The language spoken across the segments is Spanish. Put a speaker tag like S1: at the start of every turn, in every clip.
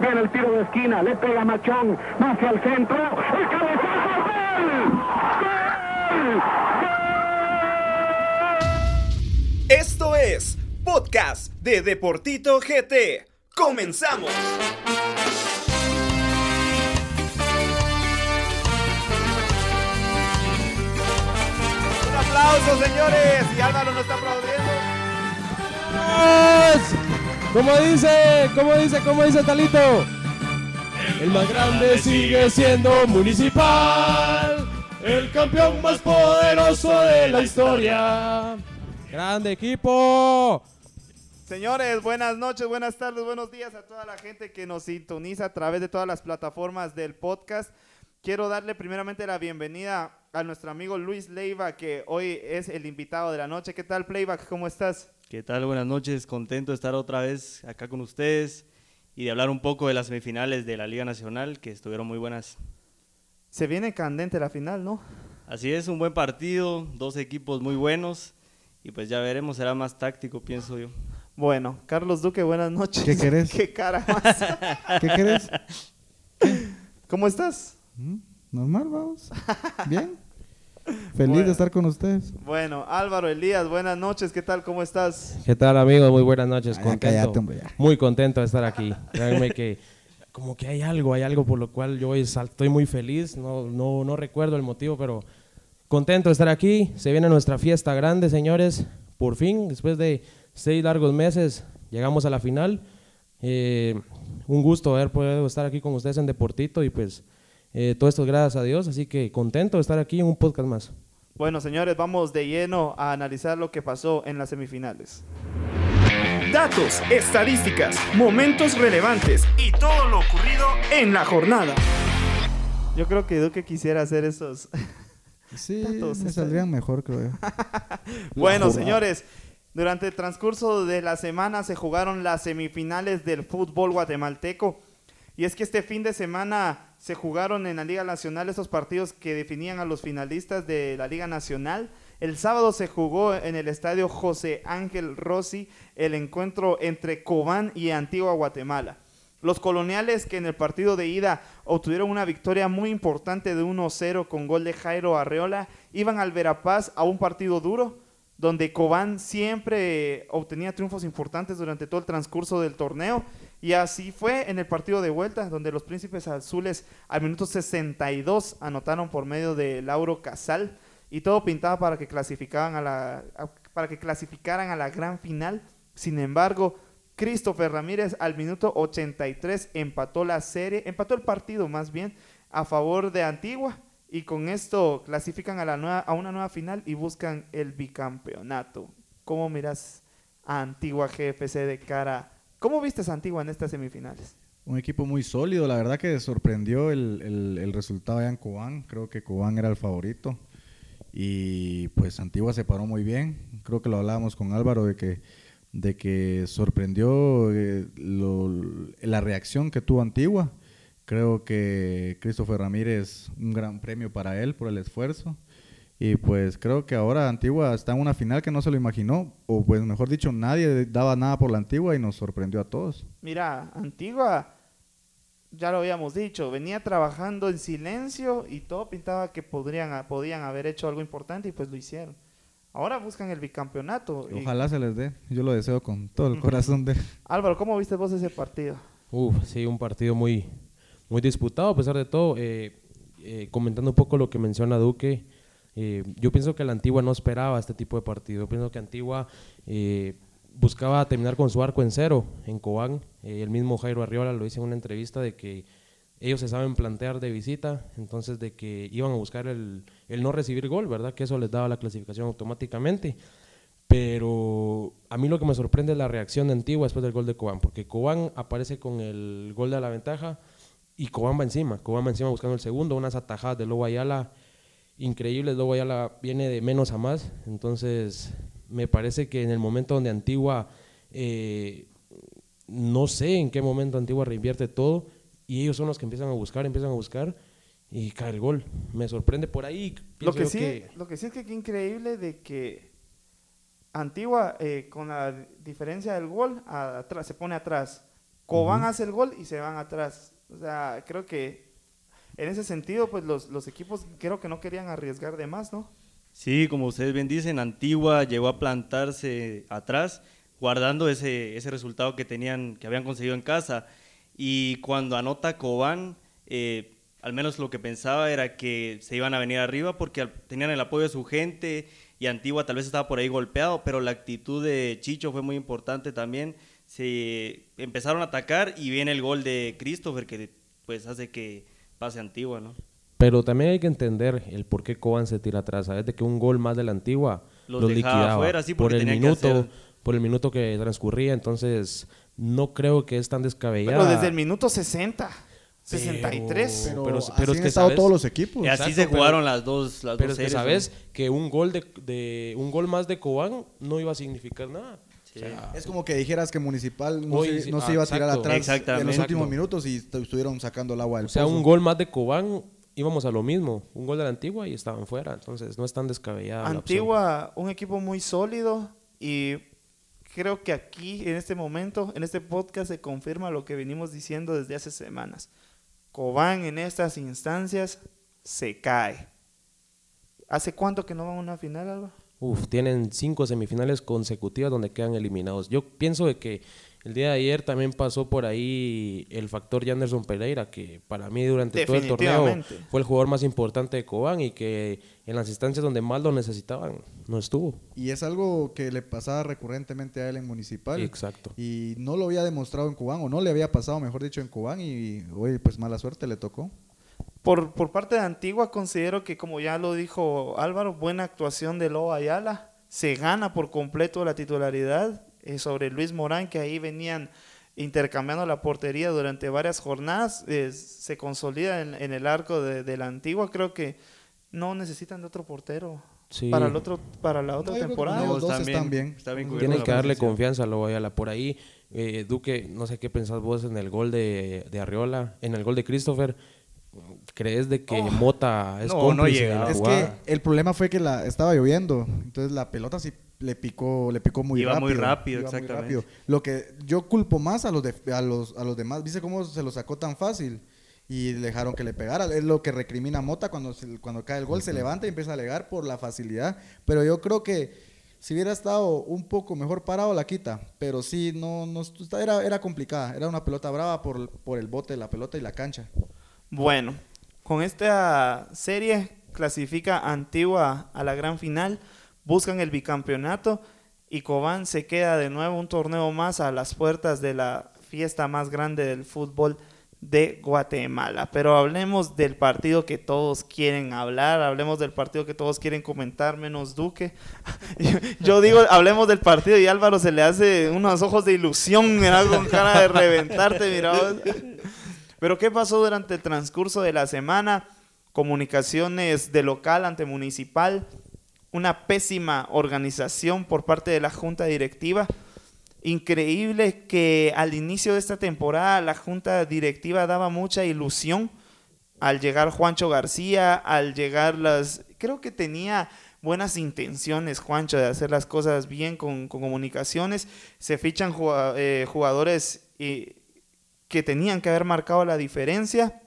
S1: Viene el tiro de esquina, le pega Machón, va hacia el centro, el cabezazo, ¡gol! ¡Gol!
S2: Esto es Podcast de Deportito GT. ¡Comenzamos! Un aplauso, señores. Y Álvaro no está aplaudiendo.
S3: Como dice, como dice, como dice Talito. El más grande sigue siendo Municipal. El campeón más poderoso de la historia. Grande equipo.
S2: Señores, buenas noches, buenas tardes, buenos días a toda la gente que nos sintoniza a través de todas las plataformas del podcast. Quiero darle primeramente la bienvenida a nuestro amigo Luis Leiva, que hoy es el invitado de la noche. ¿Qué tal, Playback? ¿Cómo estás?
S4: ¿Qué tal? Buenas noches, contento de estar otra vez acá con ustedes y de hablar un poco de las semifinales de la Liga Nacional que estuvieron muy buenas.
S2: Se viene candente la final, ¿no?
S4: Así es, un buen partido, dos equipos muy buenos y pues ya veremos, será más táctico, pienso yo.
S2: Bueno, Carlos Duque, buenas noches.
S5: ¿Qué querés?
S2: ¿Qué cara más?
S5: ¿Qué querés?
S2: ¿Cómo estás?
S5: ¿Mm? Normal, vamos. Bien. Feliz
S2: Bueno.
S5: de estar con ustedes.
S2: Bueno, Álvaro Elías, buenas noches. ¿Qué tal? ¿Cómo estás?
S3: ¿Qué tal amigos? Muy buenas noches.
S5: Ah, ya
S3: Contento.
S5: cállate, ya.
S3: Muy contento de estar aquí. Créanme que como que hay algo, hay algo por lo cual yo hoy estoy muy feliz. No, no, no recuerdo el motivo, pero contento de estar aquí. Se viene nuestra fiesta grande, señores. Por fin, después de seis largos meses, llegamos a la final. Eh, un gusto haber podido estar aquí con ustedes en Deportito y pues eh, todo esto es gracias a Dios. Así que contento de estar aquí en un podcast más.
S2: Bueno, señores, vamos de lleno a analizar lo que pasó en las semifinales. Datos, estadísticas, momentos relevantes y todo lo ocurrido en la jornada. Yo creo que Duque quisiera hacer esos.
S5: Sí,
S2: Datos,
S5: me saldrían mejor, creo yo.
S2: Bueno, señores, durante el transcurso de la semana se jugaron las semifinales del fútbol guatemalteco. Y es que este fin de semana se jugaron en la Liga Nacional esos partidos que definían a los finalistas de la Liga Nacional. El sábado se jugó en el estadio José Ángel Rossi el encuentro entre Cobán y Antigua Guatemala. Los coloniales que en el partido de ida obtuvieron una victoria muy importante de 1-0 con gol de Jairo Arreola, iban al Verapaz a un partido duro, donde Cobán siempre obtenía triunfos importantes durante todo el transcurso del torneo. Y así fue en el partido de vuelta, donde los príncipes azules al minuto 62 anotaron por medio de Lauro Casal. Y todo pintaba para que clasificaran a la, para que clasificaran a la gran final. Sin embargo, Christopher Ramírez al minuto 83 empató la serie, empató el partido más bien a favor de Antigua y con esto clasifican a, la nueva, a una nueva final y buscan el bicampeonato. ¿Cómo miras a Antigua GFC de cara? ¿Cómo viste a Antigua en estas semifinales?
S5: Un equipo muy sólido. La verdad que sorprendió el, el- el resultado allá en Cobán. Creo que Cobán era el favorito. Y pues Antigua se paró muy bien. Creo que lo hablábamos con Álvaro de que, de que sorprendió eh, lo- la reacción que tuvo Antigua. Creo que Christopher Ramírez, un gran premio para él por el esfuerzo. Y pues creo que ahora Antigua está en una final que no se lo imaginó. O pues mejor dicho, nadie daba nada por la Antigua y nos sorprendió a todos.
S2: Mira, Antigua, ya lo habíamos dicho, venía trabajando en silencio y todo pintaba que podrían, podían haber hecho algo importante y pues lo hicieron. Ahora buscan el bicampeonato. y-
S5: Ojalá se les dé. Yo lo deseo con todo el corazón de...
S2: Álvaro, ¿cómo viste vos ese partido?
S3: Uf, sí, un partido muy, muy disputado a pesar de todo. Eh, eh, comentando un poco lo que menciona Duque, eh, yo pienso que la Antigua no esperaba este tipo de partido. Yo pienso que Antigua eh, buscaba terminar con su arco en cero en Cobán. Eh, el mismo Jairo Arriola lo dice en una entrevista de que ellos se saben plantear de visita, entonces de que iban a buscar el, el no recibir gol, ¿verdad? Que eso les daba la clasificación automáticamente. Pero a mí lo que me sorprende es la reacción de Antigua después del gol de Cobán, porque Cobán aparece con el gol de la ventaja y Cobán va encima. Cobán va encima buscando el segundo, unas atajadas de Lobo Ayala increíbles. Lobo Ayala viene de menos a más, entonces me parece que en el momento donde Antigua, eh, no sé en qué momento Antigua reinvierte todo y ellos son los que empiezan a buscar, empiezan a buscar y cae el gol. Me sorprende por ahí.
S2: Lo que, sí,
S3: que-
S2: lo que sí es que qué increíble de que Antigua, eh, con la diferencia del gol, atrás, se pone atrás. Cobán hace el gol y se van atrás. O sea, creo que en ese sentido, pues los, los equipos creo que no querían arriesgar de más, ¿no?
S4: Sí, como ustedes bien dicen, Antigua llegó a plantarse atrás, guardando ese, ese resultado que tenían, que habían conseguido en casa. Y cuando anota Cobán, eh, al menos lo que pensaba era que se iban a venir arriba porque tenían el apoyo de su gente y Antigua tal vez estaba por ahí golpeado, pero la actitud de Chicho fue muy importante también. Se empezaron a atacar y viene el gol de Christopher que pues hace que pase Antigua, ¿no?
S3: Pero también hay que entender el por qué Coban se tira atrás, ¿sabes? De que un gol más de la Antigua
S4: los, liquidaba afuera, sí, por el
S3: minuto, por el minuto que transcurría, entonces no creo que es tan descabellado.
S2: Pero desde el minuto 60. 63.
S5: Pero, pero, pero es que estado todos los equipos.
S4: Y así se jugaron las dos las
S3: Pero
S4: dos series,
S3: que sabes que un gol de, de, un gol más de Cobán no iba a significar nada.
S5: Es como que dijeras que Municipal no, se, no se, iba a tirar atrás en los últimos minutos y estuvieron sacando el agua del
S3: O sea, un gol más de Cobán íbamos a lo mismo. Un gol de la Antigua y estaban fuera. Entonces no es tan descabellado.
S2: Antigua, un equipo muy sólido y creo que aquí, en este momento, en este podcast, se confirma lo que venimos diciendo desde hace semanas. Cobán en estas instancias se cae. ¿Hace cuánto que no van a una final, Alba?
S3: Uf, tienen cinco semifinales consecutivas donde quedan eliminados. Yo pienso de que el día de ayer también pasó por ahí el factor Janderson Pereira, que para mí durante todo el torneo fue el jugador más importante de Cobán y que en las instancias donde más lo necesitaban no estuvo.
S5: Y es algo que le pasaba recurrentemente a él en Municipal.
S3: Exacto.
S5: Y no lo había demostrado en Cobán, o no le había pasado, mejor dicho, en Cobán, y hoy pues mala suerte le tocó.
S2: Por, por parte de Antigua considero que, como ya lo dijo Álvaro, buena actuación de Loa Ayala. Se gana por completo la titularidad eh, sobre Luis Morán, que ahí venían intercambiando la portería durante varias jornadas, eh, se consolida en, el arco de, la antigua. Creo que no necesitan de otro portero. Para, el otro, para la otra temporada.
S5: Los dos están bien.
S3: Tienen que darle confianza a Loayala. Por ahí, eh, Duque, no sé qué pensás vos en el gol de, de Arriola, en el gol de Christopher. ¿Crees de que oh. Mota es no, no llega.
S5: Es que el problema fue que la, estaba lloviendo. Entonces la pelota sí le picó, le picó muy
S4: Iba
S5: rápido.
S4: muy rápido, exactamente.
S5: Lo que yo culpo más a los, a los, a los demás, ¿viste cómo se lo sacó tan fácil? Y dejaron que le pegara. Es lo que recrimina Mota cuando, cuando cae el gol, se levanta y empieza a alegar por la facilidad. Pero yo creo que si hubiera estado un poco mejor parado, la quita. Pero sí, no, no era, era complicada. Era una pelota brava por, por el bote, la pelota y la cancha.
S2: Bueno, con esta serie clasifica Antigua a la gran final buscan el bicampeonato y Cobán se queda de nuevo un torneo más a las puertas de la fiesta más grande del fútbol de Guatemala. Pero hablemos del partido que todos quieren hablar, hablemos del partido que todos quieren comentar, menos Duque. Yo digo, hablemos del partido y Álvaro se le hace unos ojos de ilusión, mira, con cara de reventarte, mira. Pero ¿qué pasó durante el transcurso de la semana? Comunicaciones de local ante municipal una pésima organización por parte de la junta directiva. Increíble que al inicio de esta temporada la junta directiva daba mucha ilusión al llegar Juancho García, al llegar las... Creo que tenía buenas intenciones Juancho de hacer las cosas bien con, comunicaciones. Se fichan eh, jugadores que tenían que haber marcado la diferencia.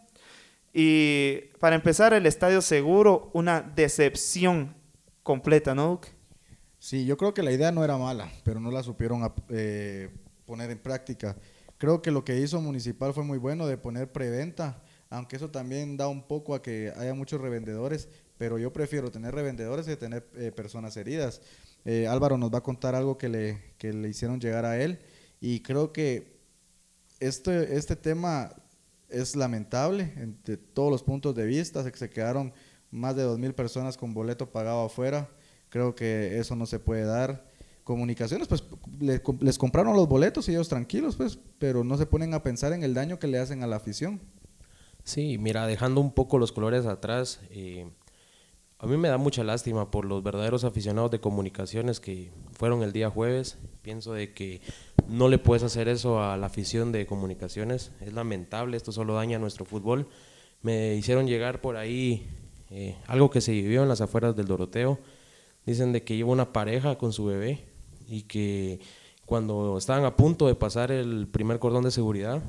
S2: Y para empezar, el estadio seguro, una decepción completa, ¿no,
S5: Sí, yo creo que la idea no era mala, pero no la supieron eh, poner en práctica. Creo que lo que hizo Municipal fue muy bueno de poner preventa, aunque eso también da un poco a que haya muchos revendedores, pero yo prefiero tener revendedores que tener eh, personas heridas. Eh, Álvaro nos va a contar algo que le, que le hicieron llegar a él y creo que este, este tema es lamentable de todos los puntos de vista, que se quedaron más de 2.000 personas con boleto pagado afuera. Creo que eso no se puede dar. Comunicaciones, pues les compraron los boletos y ellos tranquilos, pues, pero no se ponen a pensar en el daño que le hacen a la afición.
S3: Sí, mira, dejando un poco los colores atrás, eh, a mí me da mucha lástima por los verdaderos aficionados de comunicaciones que fueron el día jueves. Pienso de que no le puedes hacer eso a la afición de comunicaciones. Es lamentable, esto solo daña a nuestro fútbol. Me hicieron llegar por ahí eh, algo que se vivió en las afueras del Doroteo. Dicen de que iba una pareja con su bebé y que cuando estaban a punto de pasar el primer cordón de seguridad,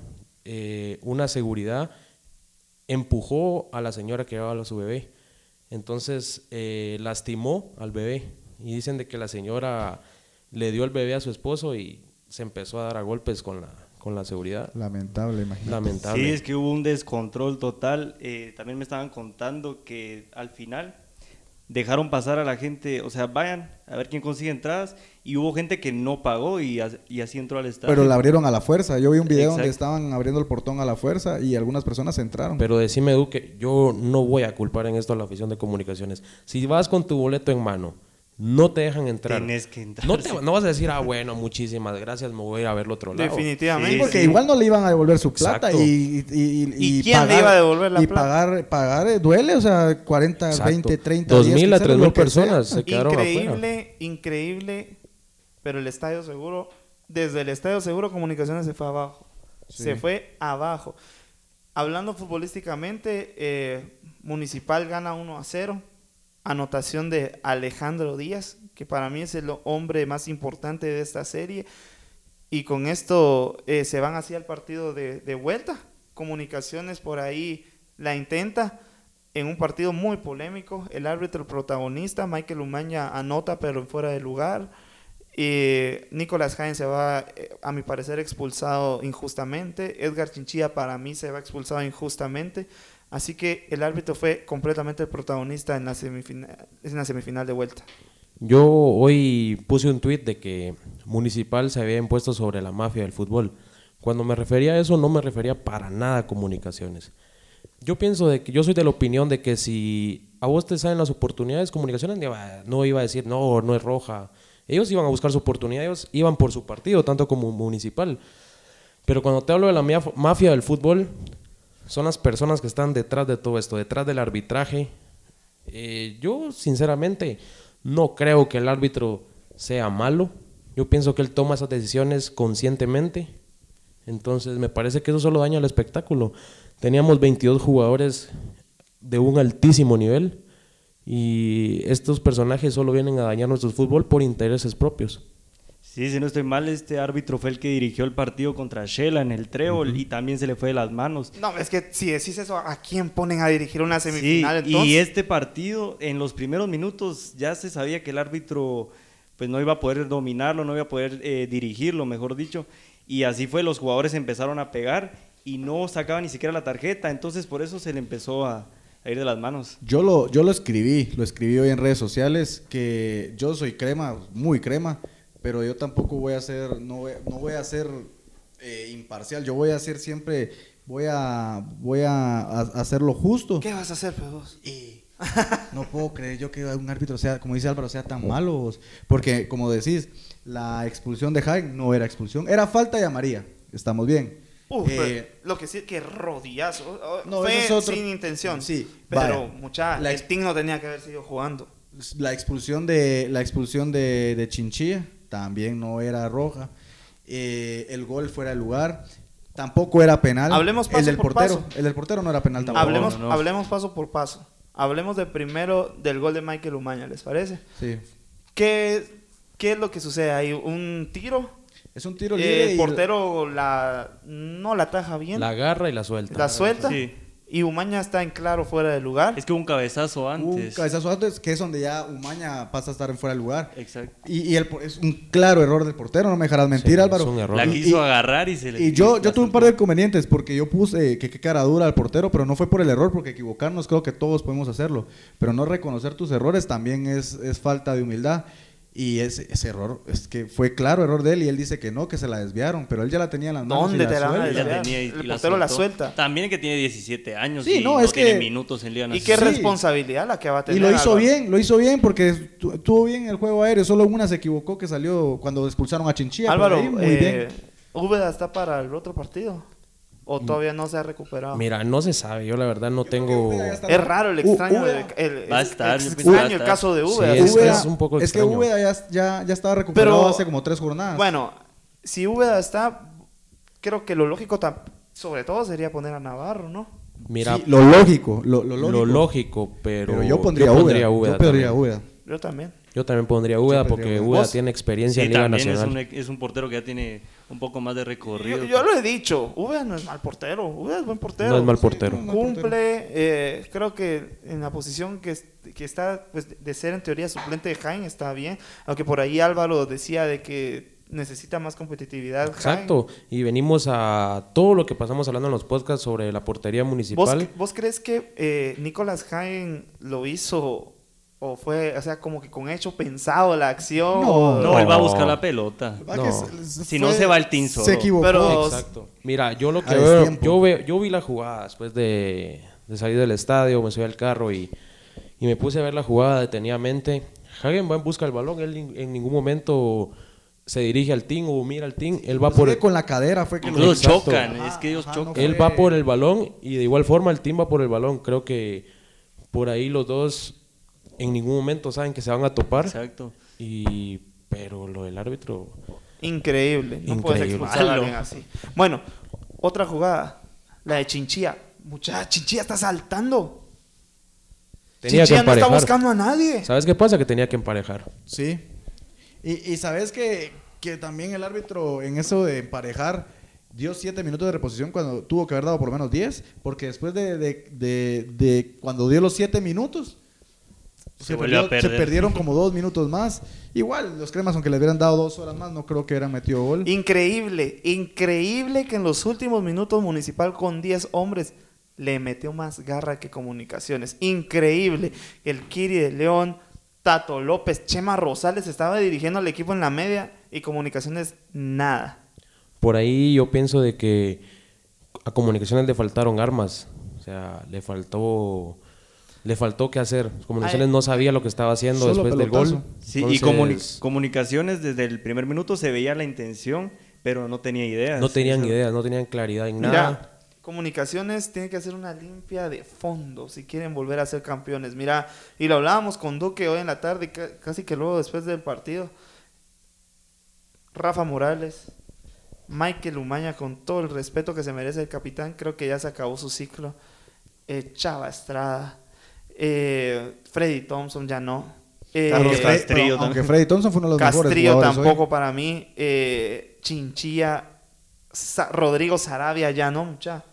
S3: eh, una seguridad empujó a la señora que llevaba a su bebé. Entonces eh, lastimó al bebé. Y dicen de que la señora le dio el bebé a su esposo y se empezó a dar a golpes con la, con la seguridad.
S5: Lamentable, imagínate.
S3: Lamentable.
S4: Sí, es que hubo un descontrol total. Eh, también me estaban contando que al final dejaron pasar a la gente, o sea, vayan a ver quién consigue entradas. Y hubo gente que no pagó y, y así entró al estadio.
S5: Pero la abrieron a la fuerza. Yo vi un video donde estaban abriendo el portón a la fuerza y algunas personas entraron.
S3: Pero decime, Duque, yo no voy a culpar en esto a la afición de comunicaciones. Si vas con tu boleto en mano, no te dejan entrar.
S4: Tenés que entrar,
S3: No, te-
S4: sí.
S3: no vas a decir, ah, bueno, muchísimas gracias, me voy a ir a ver el otro lado.
S2: Definitivamente.
S4: Sí,
S5: porque
S4: sí.
S5: igual no le iban a devolver su plata
S3: Exacto.
S5: y, y, y-
S2: ¿Y quién le iba a devolver la
S5: y
S2: plata?
S5: pagar, pagar eh, duele, o sea, 40,
S3: Exacto.
S5: 20, 30,
S3: Dos
S5: 10,
S3: mil a
S5: 15,
S3: tres
S5: lo
S3: mil
S5: que
S3: personas
S5: sea.
S3: se quedaron afuera.
S2: Increíble, increíble, pero el Estadio Seguro, desde el Estadio Seguro Comunicaciones se fue abajo. Se fue abajo. Hablando futbolísticamente, eh, Municipal gana 1 a 0. Anotación de Alejandro Díaz, que para mí es el hombre más importante de esta serie. Y con esto eh, se van hacia el partido de, de vuelta. Comunicaciones por ahí la intenta en un partido muy polémico. El árbitro protagonista, Michael Umaña, anota pero fuera de lugar. Nicolás Jaén se va, eh, a mi parecer, expulsado injustamente. Edgar Chinchilla para mí se va expulsado injustamente. Así que el árbitro fue completamente protagonista en la semifinal, en la semifinal de vuelta.
S3: Yo hoy puse un tuit de que Municipal se había impuesto sobre la mafia del fútbol. Cuando me refería a eso, no me refería para nada a comunicaciones. Yo pienso de que yo soy de la opinión de que si a vos te salen las oportunidades, comunicaciones no iba- no iba a decir no, no es roja. Ellos iban a buscar su oportunidad, ellos iban por su partido, tanto como municipal. Pero cuando te hablo de la mafia del fútbol, son las personas que están detrás de todo esto, detrás del arbitraje. Eh, yo, sinceramente, no creo que el árbitro sea malo. Yo pienso que él toma esas decisiones conscientemente. Entonces, me parece que eso solo daña el espectáculo. Teníamos 22 jugadores de un altísimo nivel y estos personajes solo vienen a dañar nuestro fútbol por intereses propios.
S4: Sí, si no estoy mal, este árbitro fue el que dirigió el partido contra Shela en el Trébol y también se le fue de las manos.
S2: No, es que si decís eso, ¿a quién ponen a dirigir una
S4: Sí,
S2: semifinal entonces?
S4: y este partido, en los primeros minutos, ya se sabía que el árbitro pues no iba a poder dominarlo, no iba a poder eh, dirigirlo, mejor dicho. Y así fue, los jugadores empezaron a pegar y no sacaban ni siquiera la tarjeta, entonces por eso se le empezó a, a ir de las manos.
S5: Yo lo, yo lo escribí, lo escribí hoy en redes sociales, que yo soy crema, muy crema, pero yo tampoco voy a ser, no voy, no voy a ser eh, imparcial, yo voy a ser siempre, voy a, voy a, a hacer lo justo.
S2: ¿Qué vas a hacer, pues, vos?
S5: Y no puedo creer yo que un árbitro sea, como dice Álvaro, sea tan malo. vos. Porque, como decís, la expulsión de Jaén no era expulsión, era falta de amarilla. Estamos bien.
S2: Uf,
S5: Eh,
S2: lo que sí, que rodillazo. Oh,
S5: No,
S2: Fue
S5: es otro-
S2: sin intención.
S5: Sí,
S2: Pero, mucha,
S5: La
S2: el
S5: ex-
S2: team no tenía que haber sido jugando.
S5: la expulsión de la expulsión de, de Chinchilla también no era roja. Eh, el gol fuera de lugar. Tampoco era penal.
S2: Hablemos
S5: el
S2: paso
S5: del
S2: por
S5: portero.
S2: paso.
S5: El del portero no era penal tampoco.
S2: hablemos,
S4: no, no.
S2: hablemos paso por paso. Hablemos de primero del gol de Michael Umaña, ¿les parece?
S5: Sí.
S2: ¿Qué, qué es lo que sucede ahí? ¿Un tiro?
S5: Es un tiro
S2: Eh,
S5: libre.
S2: el
S5: y-
S2: portero la, no la taja bien.
S3: La agarra y la suelta.
S2: la suelta.
S4: Sí.
S2: Y Umaña está en claro fuera de lugar.
S4: Es que hubo un cabezazo
S5: un
S4: antes.
S5: cabezazo antes, que es donde ya Umaña pasa a estar en fuera de lugar.
S4: Exacto.
S5: Y, y el, por- es un claro error del portero, no me dejarás mentir,
S3: Sí,
S5: Álvaro.
S3: es un error.
S4: La
S5: Y-
S4: quiso
S5: y-
S4: agarrar y se le...
S5: Y yo, yo tuve un par de inconvenientes porque yo puse que qué cara dura al portero, pero no fue por el error, porque equivocarnos creo que todos podemos hacerlo. Pero no reconocer tus errores también es, es falta de humildad. Y ese, ese error, es que fue claro error de él y él dice que no, que se la desviaron, pero él ya la tenía en las manos.
S2: ¿Dónde
S5: y la
S2: te la van a
S5: suelta.
S4: Ella
S2: desviar?
S4: tenía y-
S2: El
S4: y la
S2: portero la suelta.
S4: También que tiene 17 años
S5: Sí,
S4: y
S5: no,
S4: no,
S5: es
S4: tiene
S5: que-
S4: minutos en Liga
S2: Y qué.
S5: Sí.
S2: responsabilidad la que va a tener.
S5: Y lo hizo
S2: Álvaro.
S5: bien, lo hizo bien porque tu- tuvo bien el juego aéreo, solo una se equivocó que salió cuando expulsaron a Chinchilla.
S2: Álvaro,
S5: ahí muy
S2: eh,
S5: bien.
S2: ¿Úbeda está para el otro partido? ¿O todavía no se ha recuperado?
S3: Mira, no se sabe. Yo la verdad no tengo...
S2: Es raro el extraño, de- el,
S4: Va a
S2: es-
S4: estar, yo va a
S2: extraño el caso de Úbeda.
S3: Sí, es-
S5: Úbeda-
S3: es un poco
S5: es que. Úbeda ya, ya, ya estaba recuperado
S2: Pero-
S5: hace como tres jornadas.
S2: Bueno, si Úbeda está, creo que lo lógico, sobre todo, sería poner a Navarro, ¿no?
S3: Mira,
S5: Sí, lo lógico, lo, lo lógico.
S3: lo lógico, pero,
S5: pero yo pondría, Úbeda.
S3: Úbeda
S5: Yo pondría. Úbeda.
S2: Yo también.
S3: Yo también pondría
S5: Yo
S3: porque
S5: ¿Vos?
S3: tiene experiencia
S4: Sí,
S3: en Liga
S4: también es
S3: Nacional.
S4: un, es un portero que ya tiene un poco más de recorrido.
S2: Yo, yo lo he dicho, Uve no es mal portero, Uve es buen portero.
S3: No es mal portero.
S5: no.
S2: Cumple, eh, creo que en la posición que, es- que está, pues de- ser en teoría suplente de Jaime está bien, aunque por ahí Álvaro decía de que necesita más competitividad. Jaime.
S3: Exacto. Y venimos a todo lo que pasamos hablando en los podcasts sobre la portería
S2: ¿Vos,
S3: municipal.
S2: vos crees que eh, Nicolás Jaén lo hizo o fue, o sea, como que con hecho pensado la acción?
S5: No,
S4: No, él va a buscar
S3: No.
S4: la pelota.
S3: No.
S4: Si no, se va el Team solo.
S5: Se equivocó.
S2: Pero-
S3: Exacto. Mira, yo lo que veo, yo, veo- yo vi la jugada después de, de salir del estadio, me subí al carro y, y me puse a ver la jugada detenidamente. Hagen va en busca del balón, él en, en ningún momento se dirige al team o mira al team, él va
S5: Pues
S3: por el,
S5: con la cadera fue que lo-
S4: Incluso
S3: Exacto.
S4: chocan, es que ellos
S5: ajá, no
S4: chocan.
S5: fue-
S3: él va por el balón y de igual forma el team va por el balón. Creo que por ahí los dos en ningún momento saben que se van a topar.
S4: Exacto.
S3: Y pero lo del árbitro
S2: Increíble. No puedes expulsar a alguien así. Bueno, otra jugada. La de Chinchilla. Muchacha, Chinchilla está saltando.
S3: tenía que
S2: Chinchilla no está buscando a nadie.
S3: ¿Sabes qué pasa? Que tenía que emparejar.
S5: Sí. Y, y sabes que, que también el árbitro en eso de emparejar dio 7 minutos de reposición cuando tuvo que haber dado por lo menos 10, porque después de, de- de- de cuando dio los 7 minutos,
S4: Se volvió a
S5: se perdieron como dos minutos más. Igual, los cremas, aunque le hubieran dado dos horas más, no creo que hubieran metido gol.
S2: Increíble, increíble que en los últimos minutos Municipal con 10 hombres le metió más garra que comunicaciones. Increíble. El Kiri de León, Tato López, Chema Rosales estaba dirigiendo al equipo en la media y comunicaciones nada.
S3: Por ahí yo pienso de que a comunicaciones le faltaron armas. O sea, le faltó le faltó qué hacer. Comunicaciones
S2: Ay.
S3: no sabía lo que estaba haciendo después del gol.
S4: Sí, y comuni- comunicaciones desde el primer minuto se veía la intención, pero no tenía ideas.
S3: no tenían ideas, no tenían claridad en
S2: Mira,
S3: nada.
S2: Comunicaciones tiene que hacer una limpia de fondo si quieren volver a ser campeones. Mira, y lo hablábamos con Duque hoy en la tarde, ca- casi que luego después del partido. Rafa Morales, Michael Umaña, con todo el respeto que se merece el capitán, creo que ya se acabó su ciclo. Eh, Chava Estrada, eh, Freddy Thompson ya no. Eh,
S4: Carlos Castrillo
S5: aunque. Freddy Thompson fue uno de los mejores
S2: Castrillo
S5: hoy.
S2: tampoco para mí. Eh, Chinchilla, Sa- Rodrigo Sarabia ya no, mucha.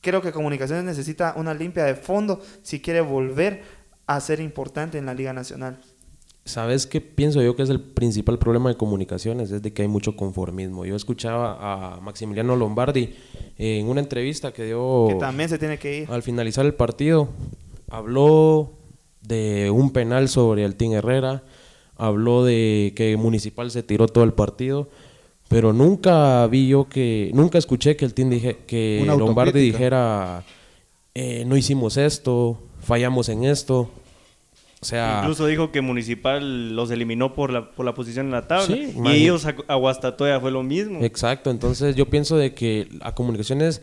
S2: Creo que Comunicaciones necesita una limpia de fondo si quiere volver a ser importante en la Liga Nacional.
S3: ¿Sabes qué pienso yo que es el principal problema de comunicaciones? Es de que hay mucho conformismo. Yo escuchaba a Maximiliano Lombardi en una entrevista que dio
S2: Que también se tiene que ir.
S3: al finalizar el partido. Habló de un penal sobre el Team Herrera, habló de que Municipal se tiró todo el partido, pero nunca vi yo que, nunca escuché que el Team dije, que Lombardi dijera, eh, no hicimos esto, fallamos en esto. O sea,
S4: Incluso dijo que Municipal los eliminó por la, por la posición en la tabla.
S3: Sí,
S4: y ellos a, a Guastatoya fue lo mismo.
S3: Exacto, entonces yo pienso de que a comunicaciones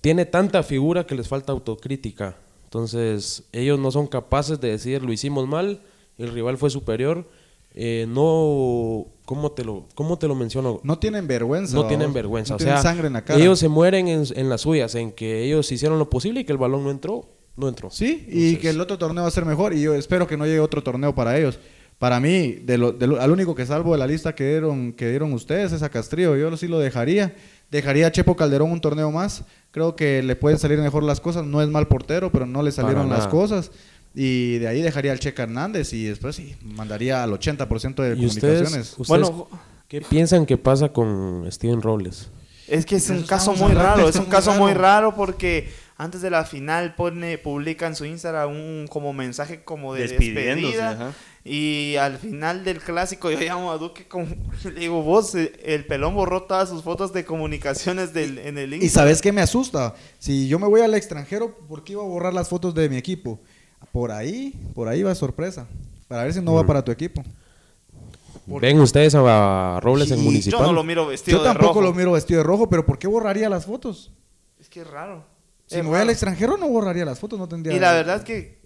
S3: tiene tanta figura que les falta autocrítica. Entonces ellos no son capaces de decir lo hicimos mal, el rival fue superior. eh, no, ¿cómo te lo, cómo te lo menciono?
S5: No tienen vergüenza.
S3: No tienen vergüenza.
S5: No
S3: o
S5: tienen
S3: sea,
S5: sangre en la cara.
S3: ellos se mueren en, en las suyas, en que ellos hicieron lo posible y que el balón no entró, no entró.
S5: Sí, y que el otro torneo va a ser mejor. Y yo espero que no llegue otro torneo para ellos. Para mí, de lo, de lo- al único que salvo de la lista que dieron, que dieron ustedes es a Castrillo. Yo sí lo dejaría. Dejaría a Chepo Calderón un torneo más. Creo que le pueden salir mejor las cosas. No es mal portero, pero no le salieron las cosas. Y de ahí dejaría al Checa Hernández y después sí, mandaría al 80% de
S3: ¿Y ustedes,
S5: comunicaciones.
S3: ustedes
S2: Bueno,
S3: qué piensan que pasa con Steven Robles?
S2: Es que es un caso muy raro, es un caso muy
S5: raro.
S2: porque antes de la final pone, publica en su Instagram un como mensaje como de despedida
S4: ajá.
S2: Y al final del clásico yo llamo a Duque como le digo vos eh, el pelón borró todas sus fotos de comunicaciones del, en el
S5: Y
S2: Instagram.
S5: sabes qué me asusta. Si yo me voy al extranjero, ¿por qué iba a borrar las fotos de mi equipo? Por ahí, por ahí va sorpresa. Para ver si no va para tu equipo.
S3: ¿Ven ustedes a Robles en Municipal?
S2: Yo no lo miro vestido
S5: Yo
S2: de
S5: tampoco
S2: rojo.
S5: lo miro vestido de rojo, pero ¿por qué borraría las fotos?
S2: Es que es raro.
S5: Si
S2: Es
S5: me voy al extranjero no borraría las fotos, no tendría.
S2: Y la verdad es que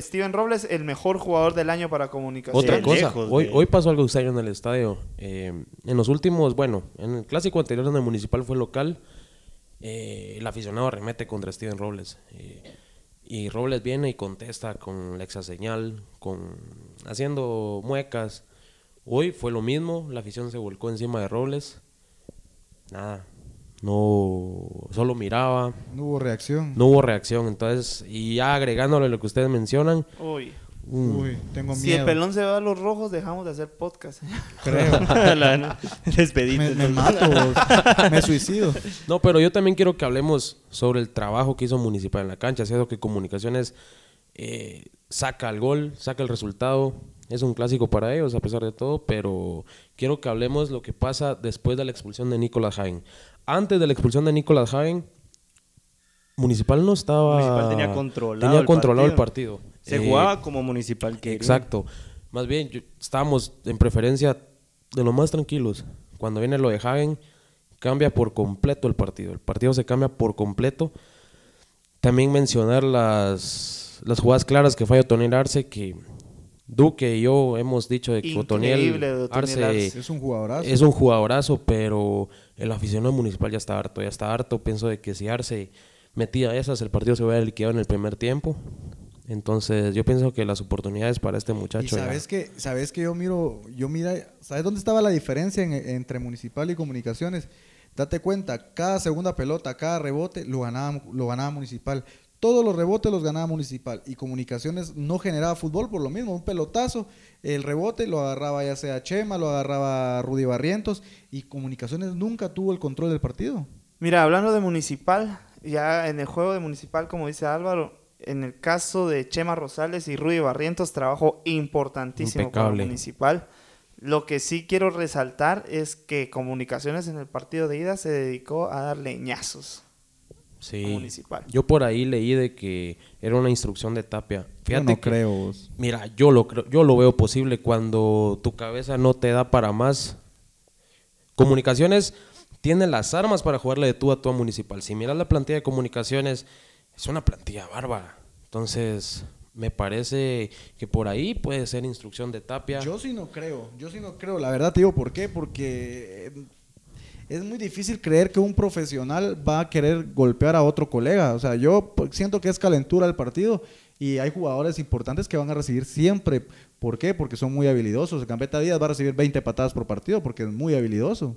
S2: Steven Robles el mejor jugador del año para comunicación.
S3: Otra
S4: Sí,
S3: cosa,
S4: lejos
S3: hoy,
S4: de-
S3: hoy pasó algo extraño en el estadio. Eh, en los últimos, bueno, en el clásico anterior donde el Municipal fue local, eh, el aficionado remete contra Steven Robles. Eh, y Robles viene y contesta con la exaseñal, con haciendo muecas. Hoy fue lo mismo, la afición se volcó encima de Robles. Nada, no, solo miraba,
S5: No hubo reacción.
S3: no hubo reacción. Entonces, y ya agregándole lo que ustedes mencionan,
S2: Uy.
S3: mm,
S5: Uy, tengo
S2: Si el
S5: miedo.
S2: pelón se va a los rojos, dejamos de hacer podcast.
S5: Creo.
S4: La- Despedite.
S5: me, me mato, me suicido.
S3: No, pero yo también quiero que hablemos sobre el trabajo que hizo Municipal en la cancha. Siendo que Comunicaciones eh, saca el gol, saca el resultado. Es un clásico para ellos, a pesar de todo, pero quiero que hablemos lo que pasa después de la expulsión de Nicolás Hagen. Antes de la expulsión de Nicolás Hagen, Municipal no estaba...
S4: Municipal tenía controlado
S3: tenía
S4: el
S3: controlado el
S4: partido.
S3: partido.
S4: Se
S3: Eh,
S4: jugaba como municipal que
S3: Exacto. Más bien, yo- estábamos en preferencia de lo más tranquilos. Cuando viene lo de Hagen, cambia por completo el partido. El partido se cambia por completo. También mencionar las, las jugadas claras que falla Otoniel Arce, que Duque y yo hemos dicho de que Otoniel Arce
S2: Arce.
S5: Es un jugadorazo.
S3: es un jugadorazo, pero el aficionado municipal ya está harto, ya está harto. Pienso de que si Arce metía esas, el partido se hubiera liquidado en el primer tiempo. Entonces, yo pienso que las oportunidades para este
S5: Y
S3: muchacho. ya-
S5: sabes que, sabes que yo miro, yo mira, ¿sabes dónde estaba la diferencia en- entre municipal y comunicaciones? Date cuenta, cada segunda pelota, cada rebote lo ganaba, lo ganaba municipal. Todos los rebotes los ganaba municipal y comunicaciones no generaba fútbol por lo mismo, un pelotazo, el rebote lo agarraba ya sea Chema, lo agarraba Rudy Barrientos y comunicaciones nunca tuvo el control del partido.
S2: Mira, hablando de Municipal, ya en el juego de Municipal, como dice Álvaro, en el caso de Chema Rosales y Rudy Barrientos, trabajo importantísimo para
S3: Impecable.
S2: Municipal. Lo que sí quiero resaltar es que Comunicaciones en el partido de ida se dedicó a dar leñazos
S3: Sí.
S2: Municipal.
S3: Yo por ahí leí de que era una instrucción de Tapia. Fíjate
S5: yo no
S3: que-
S5: creo. vos.
S3: Mira, yo lo creo, yo lo veo posible cuando tu cabeza no te da para más. Comunicaciones tiene las armas para jugarle de tú a tú a Municipal. Si miras la plantilla de Comunicaciones, es una plantilla bárbara. Entonces, me parece que por ahí puede ser instrucción de Tapia.
S5: Yo sí no creo, yo sí no creo. La verdad te digo por qué, porque eh, es muy difícil creer que un profesional va a querer golpear a otro colega. O sea, yo siento que es calentura el partido y hay jugadores importantes que van a recibir siempre. ¿Por qué? Porque son muy habilidosos. Gambetta Díaz va a recibir 20 patadas por partido porque es muy habilidoso.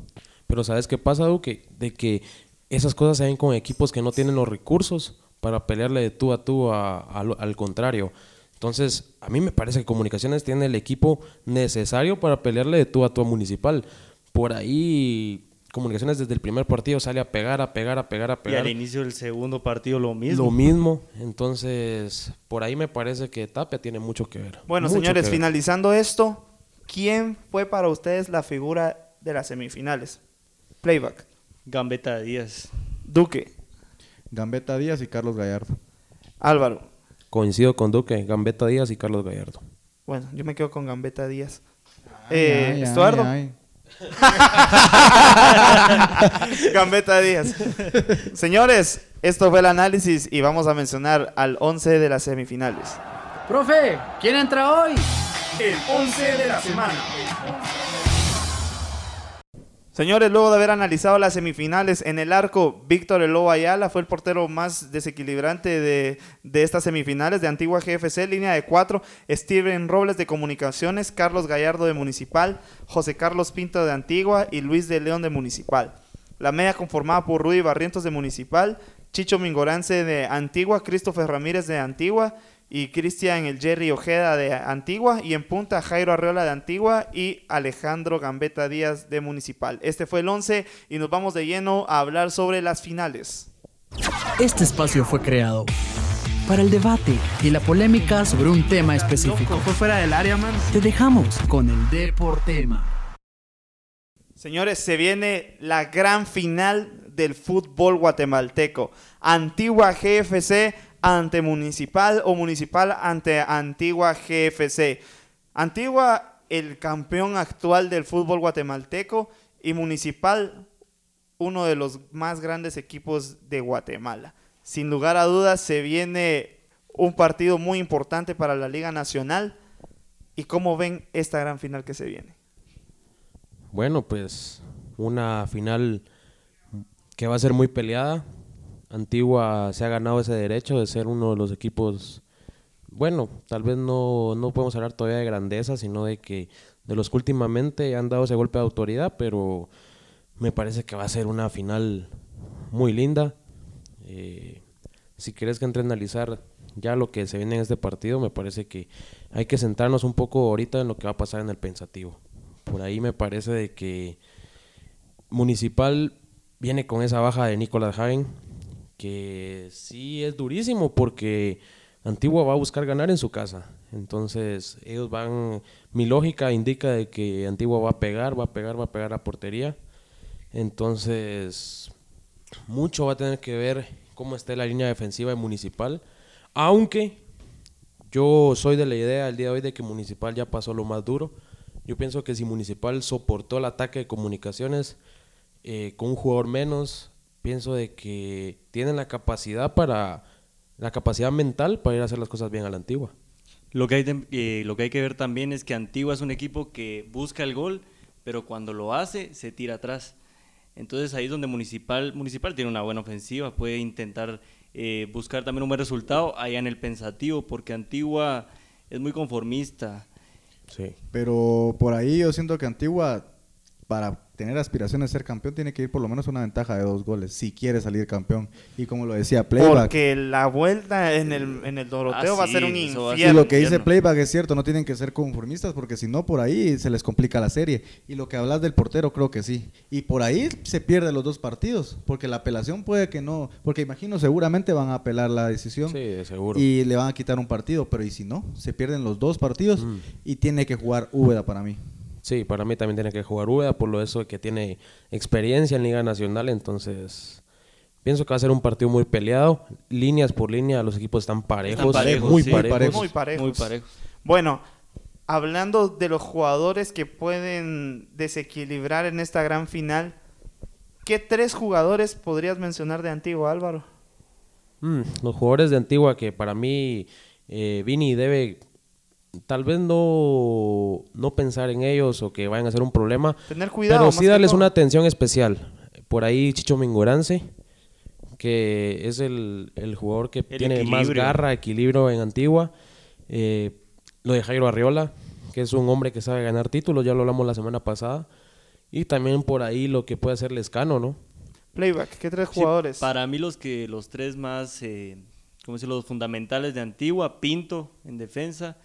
S3: Pero ¿sabes qué pasa, Duque? De que esas cosas se ven con equipos que no tienen los recursos para pelearle de tú a tú al contrario. Entonces, a mí me parece que Comunicaciones tiene el equipo necesario para pelearle de tú a tú a Municipal. Por ahí, Comunicaciones desde el primer partido sale a pegar, a pegar, a pegar, a
S4: Y
S3: pegar.
S4: al inicio del segundo partido lo mismo.
S3: Lo mismo. Entonces, por ahí me parece que Tapia tiene mucho que ver.
S2: Bueno,
S3: Mucho
S2: señores,
S3: ver.
S2: finalizando esto, ¿quién fue para ustedes la figura de las semifinales? Playback.
S4: Gambetta Díaz.
S2: Duque.
S5: Gambetta Díaz y Carlos Gallardo.
S2: Álvaro.
S3: Coincido con Duque, Gambetta Díaz y Carlos Gallardo.
S2: Bueno, yo me quedo con Gambetta Díaz. Eh,
S5: Ay, ay,
S2: Estuardo.
S5: ay.
S2: Gambetta Díaz. Señores, esto fue el análisis y vamos a mencionar al 11 de las semifinales.
S6: Profe, ¿quién entra hoy?
S2: El 11 de la semana. Señores, luego de haber analizado las semifinales en el arco, Víctor Elobo Ayala fue el portero más desequilibrante de, de estas semifinales de Antigua GFC, línea de cuatro, Steven Robles de Comunicaciones, Carlos Gallardo de Municipal, José Carlos Pinto de Antigua y Luis de León de Municipal. La media conformada por Rudy Barrientos de Municipal, Chicho Mingorance de Antigua, Christopher Ramírez de Antigua y Cristian el Jerry Ojeda de Antigua y en punta Jairo Arreola de Antigua y Alejandro Gambetta Díaz de Municipal. Este fue el 11 y nos vamos de lleno a hablar sobre las finales.
S6: Este espacio fue creado para el debate y la polémica sobre un tema específico.
S2: Fue fuera del área, man.
S6: Te dejamos con el Deportema.
S2: Señores, se viene la gran final del fútbol guatemalteco. Antigua GFC ante Municipal o Municipal ante Antigua GFC. Antigua, el campeón actual del fútbol guatemalteco y Municipal, uno de los más grandes equipos de Guatemala. Sin lugar a dudas, se viene un partido muy importante para la Liga Nacional. ¿Y cómo ven esta gran final que se viene?
S3: Bueno, pues una final que va a ser muy peleada. Antigua se ha ganado ese derecho de ser uno de los equipos bueno, tal vez no, no podemos hablar todavía de grandeza, sino de que de los que últimamente han dado ese golpe de autoridad, pero me parece que va a ser una final muy linda. Eh, si quieres que entre a analizar ya lo que se viene en este partido, me parece que hay que centrarnos un poco ahorita en lo que va a pasar en el pensativo. Por ahí me parece de que Municipal viene con esa baja de Nicolás Hagen, que sí es durísimo porque Antigua va a buscar ganar en su casa. Entonces, ellos van, mi lógica indica de que Antigua va a pegar, va a pegar, va a pegar a portería. Entonces, mucho va a tener que ver cómo esté la línea defensiva de Municipal, aunque yo soy de la idea el día de hoy de que Municipal ya pasó lo más duro. Yo pienso que si Municipal soportó el ataque de comunicaciones eh, con un jugador menos, pienso de que tienen la capacidad para la capacidad mental para ir a hacer las cosas bien a la antigua.
S4: Lo que, hay eh, lo que hay que ver también es que Antigua es un equipo que busca el gol, pero cuando lo hace se tira atrás. Entonces ahí es donde Municipal, Municipal tiene una buena ofensiva, puede intentar eh, buscar también un buen resultado allá en el pensativo, porque Antigua es muy conformista.
S3: Sí.
S5: Pero por ahí yo siento que Antigua, para tener aspiraciones de ser campeón, tiene que ir por lo menos una ventaja de dos goles, si quiere salir campeón. Y como lo decía Playback.
S2: Porque la vuelta en el, en el Doroteo
S4: Ah,
S2: va a ser un
S4: a
S5: Y
S2: infierno.
S5: lo que dice
S4: infierno.
S5: Playback es cierto, no tienen que ser conformistas porque si no por ahí se les complica la serie. Y lo que hablas del portero creo que sí. Y por ahí se pierden los dos partidos, porque la apelación puede que no, porque imagino seguramente van a apelar la decisión
S3: Sí, de seguro.
S5: y le van a quitar un partido, pero y si no, se pierden los dos partidos
S3: Mm.
S5: y tiene que jugar Úbeda para mí.
S3: Sí, para mí también tiene que jugar Úbeda por lo eso de que tiene experiencia en Liga Nacional, entonces pienso que va a ser un partido muy peleado, líneas por línea, los equipos están parejos,
S4: Están parejos,
S3: muy
S4: sí.
S3: parejos.
S5: parejos.
S2: Muy parejos.
S4: Muy parejos.
S2: Bueno, hablando de los jugadores que pueden desequilibrar en esta gran final, ¿qué tres jugadores podrías mencionar de Antigua, Álvaro?
S3: Mm, los jugadores de Antigua que para mí eh, Vini debe tal vez no, no pensar en ellos o que vayan a ser un problema,
S2: Tener cuidado.
S3: pero sí darles
S2: todo.
S3: una atención especial. Por ahí Chicho Mingorance, que es el, el jugador que
S4: El
S3: tiene más garra, equilibrio en Antigua. Eh, lo de Jairo Arriola, que es un hombre que sabe ganar títulos, ya lo hablamos la semana pasada. Y también por ahí lo que puede hacer Lescano, ¿no?
S2: Playback, ¿qué tres
S4: Sí,
S2: jugadores?
S4: para mí los que los tres más, eh, ¿cómo decirlo? Los fundamentales de Antigua, Pinto en defensa,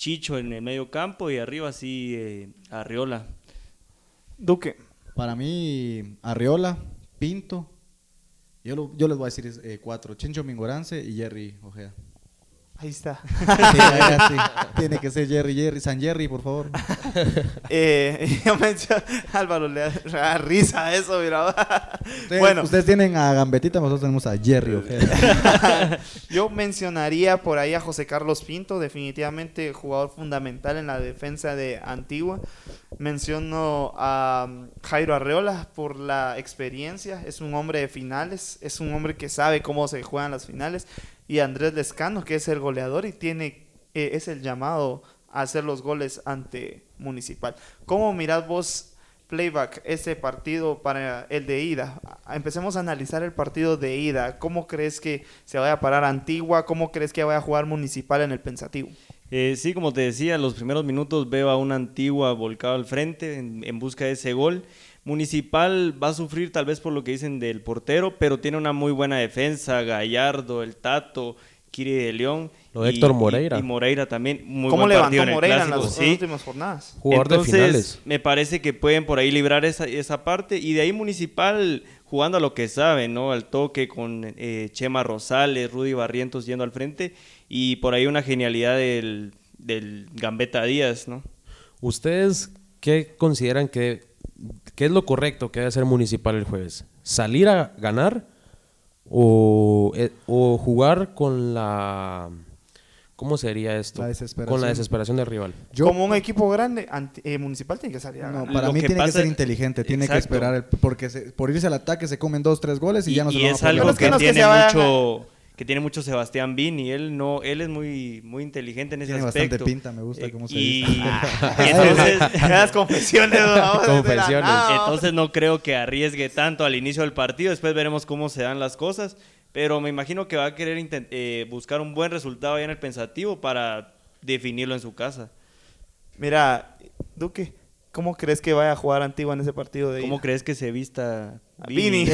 S4: Chicho en el medio campo y arriba sí eh, Arriola.
S2: Duque.
S5: Para mí, Arriola, Pinto, yo, lo- yo les voy a decir eh, cuatro, Chencho Mingorance y Jerry Ojeda.
S2: Ahí está.
S5: Sí, sí. Tiene que ser Jerry, Jerry, San Jerry, por favor.
S2: Eh, yo menciono, Álvaro le da, risa a eso, mira.
S5: Ustedes,
S2: bueno,
S5: ustedes tienen a Gambetita, nosotros tenemos a Jerry
S2: yo mencionaría por ahí a José Carlos Pinto, definitivamente jugador fundamental en la defensa de Antigua. Menciono a um, Jairo Arreola por la experiencia, es un hombre de finales, es un hombre que sabe cómo se juegan las finales. Y Andrés Lescano, que es el goleador y tiene eh, es el llamado a hacer los goles ante Municipal. ¿Cómo mirad vos, Playback, ese partido para el de ida? Empecemos a analizar el partido de ida. ¿Cómo crees que se vaya a parar Antigua? ¿Cómo crees que vaya a jugar Municipal en el Pensativo?
S4: Eh, sí, como te decía, los primeros minutos veo a una Antigua volcado al frente en, en busca de ese gol. Municipal va a sufrir tal vez por lo que dicen del portero, pero tiene una muy buena defensa. Gallardo, el Tato, Kiri de León.
S3: Lo de Héctor Moreira.
S4: Y, Moreira también. Muy
S2: ¿Cómo levantó
S4: partido en el
S2: Moreira en las
S4: sí.
S2: últimas jornadas?
S3: Jugador
S4: Entonces,
S3: de finales.
S4: Me parece que pueden por ahí librar esa, esa parte. Y de ahí Municipal jugando a lo que sabe, ¿no? Al toque con eh, Chema Rosales, Rudy Barrientos yendo al frente. Y por ahí una genialidad del, del Gambetta Díaz, ¿no?
S3: ¿Ustedes qué consideran que, qué es lo correcto que debe hacer Municipal el jueves? ¿Salir a ganar o, eh, o jugar con la... ¿Cómo sería esto?
S5: La desesperación.
S3: Con la desesperación del rival.
S5: Yo-
S2: Como un equipo grande, Anti- eh, Municipal tiene que salir a
S5: No,
S2: ganar.
S5: para
S4: Lo
S5: mí
S4: que
S5: tiene que ser inteligente, tiene que esperar, el- porque se- por irse al ataque se comen dos, tres goles y, ya no se
S4: y
S5: lo van a
S4: es
S5: poder
S4: algo
S2: que
S4: que,
S2: no es que
S4: tiene mucho que tiene mucho Sebastián Vini él no él es muy muy inteligente en ese
S5: Tiene bastante
S4: aspecto
S5: pinta, me gusta
S4: Eh,
S5: cómo se
S4: y,
S5: dice.
S4: y entonces
S2: Las confesiones. vamos, de la
S3: Confesiones.
S2: nada.
S4: entonces no creo que arriesgue tanto al inicio del partido después veremos cómo se dan las cosas pero me imagino que va a querer eh, buscar un buen resultado ahí en el pensativo para definirlo en su casa.
S2: Mira, Duque, ¿cómo crees que vaya a jugar Antigua en ese partido de
S4: ¿Cómo
S2: ida?
S4: crees que se vista Vini?
S2: Vini.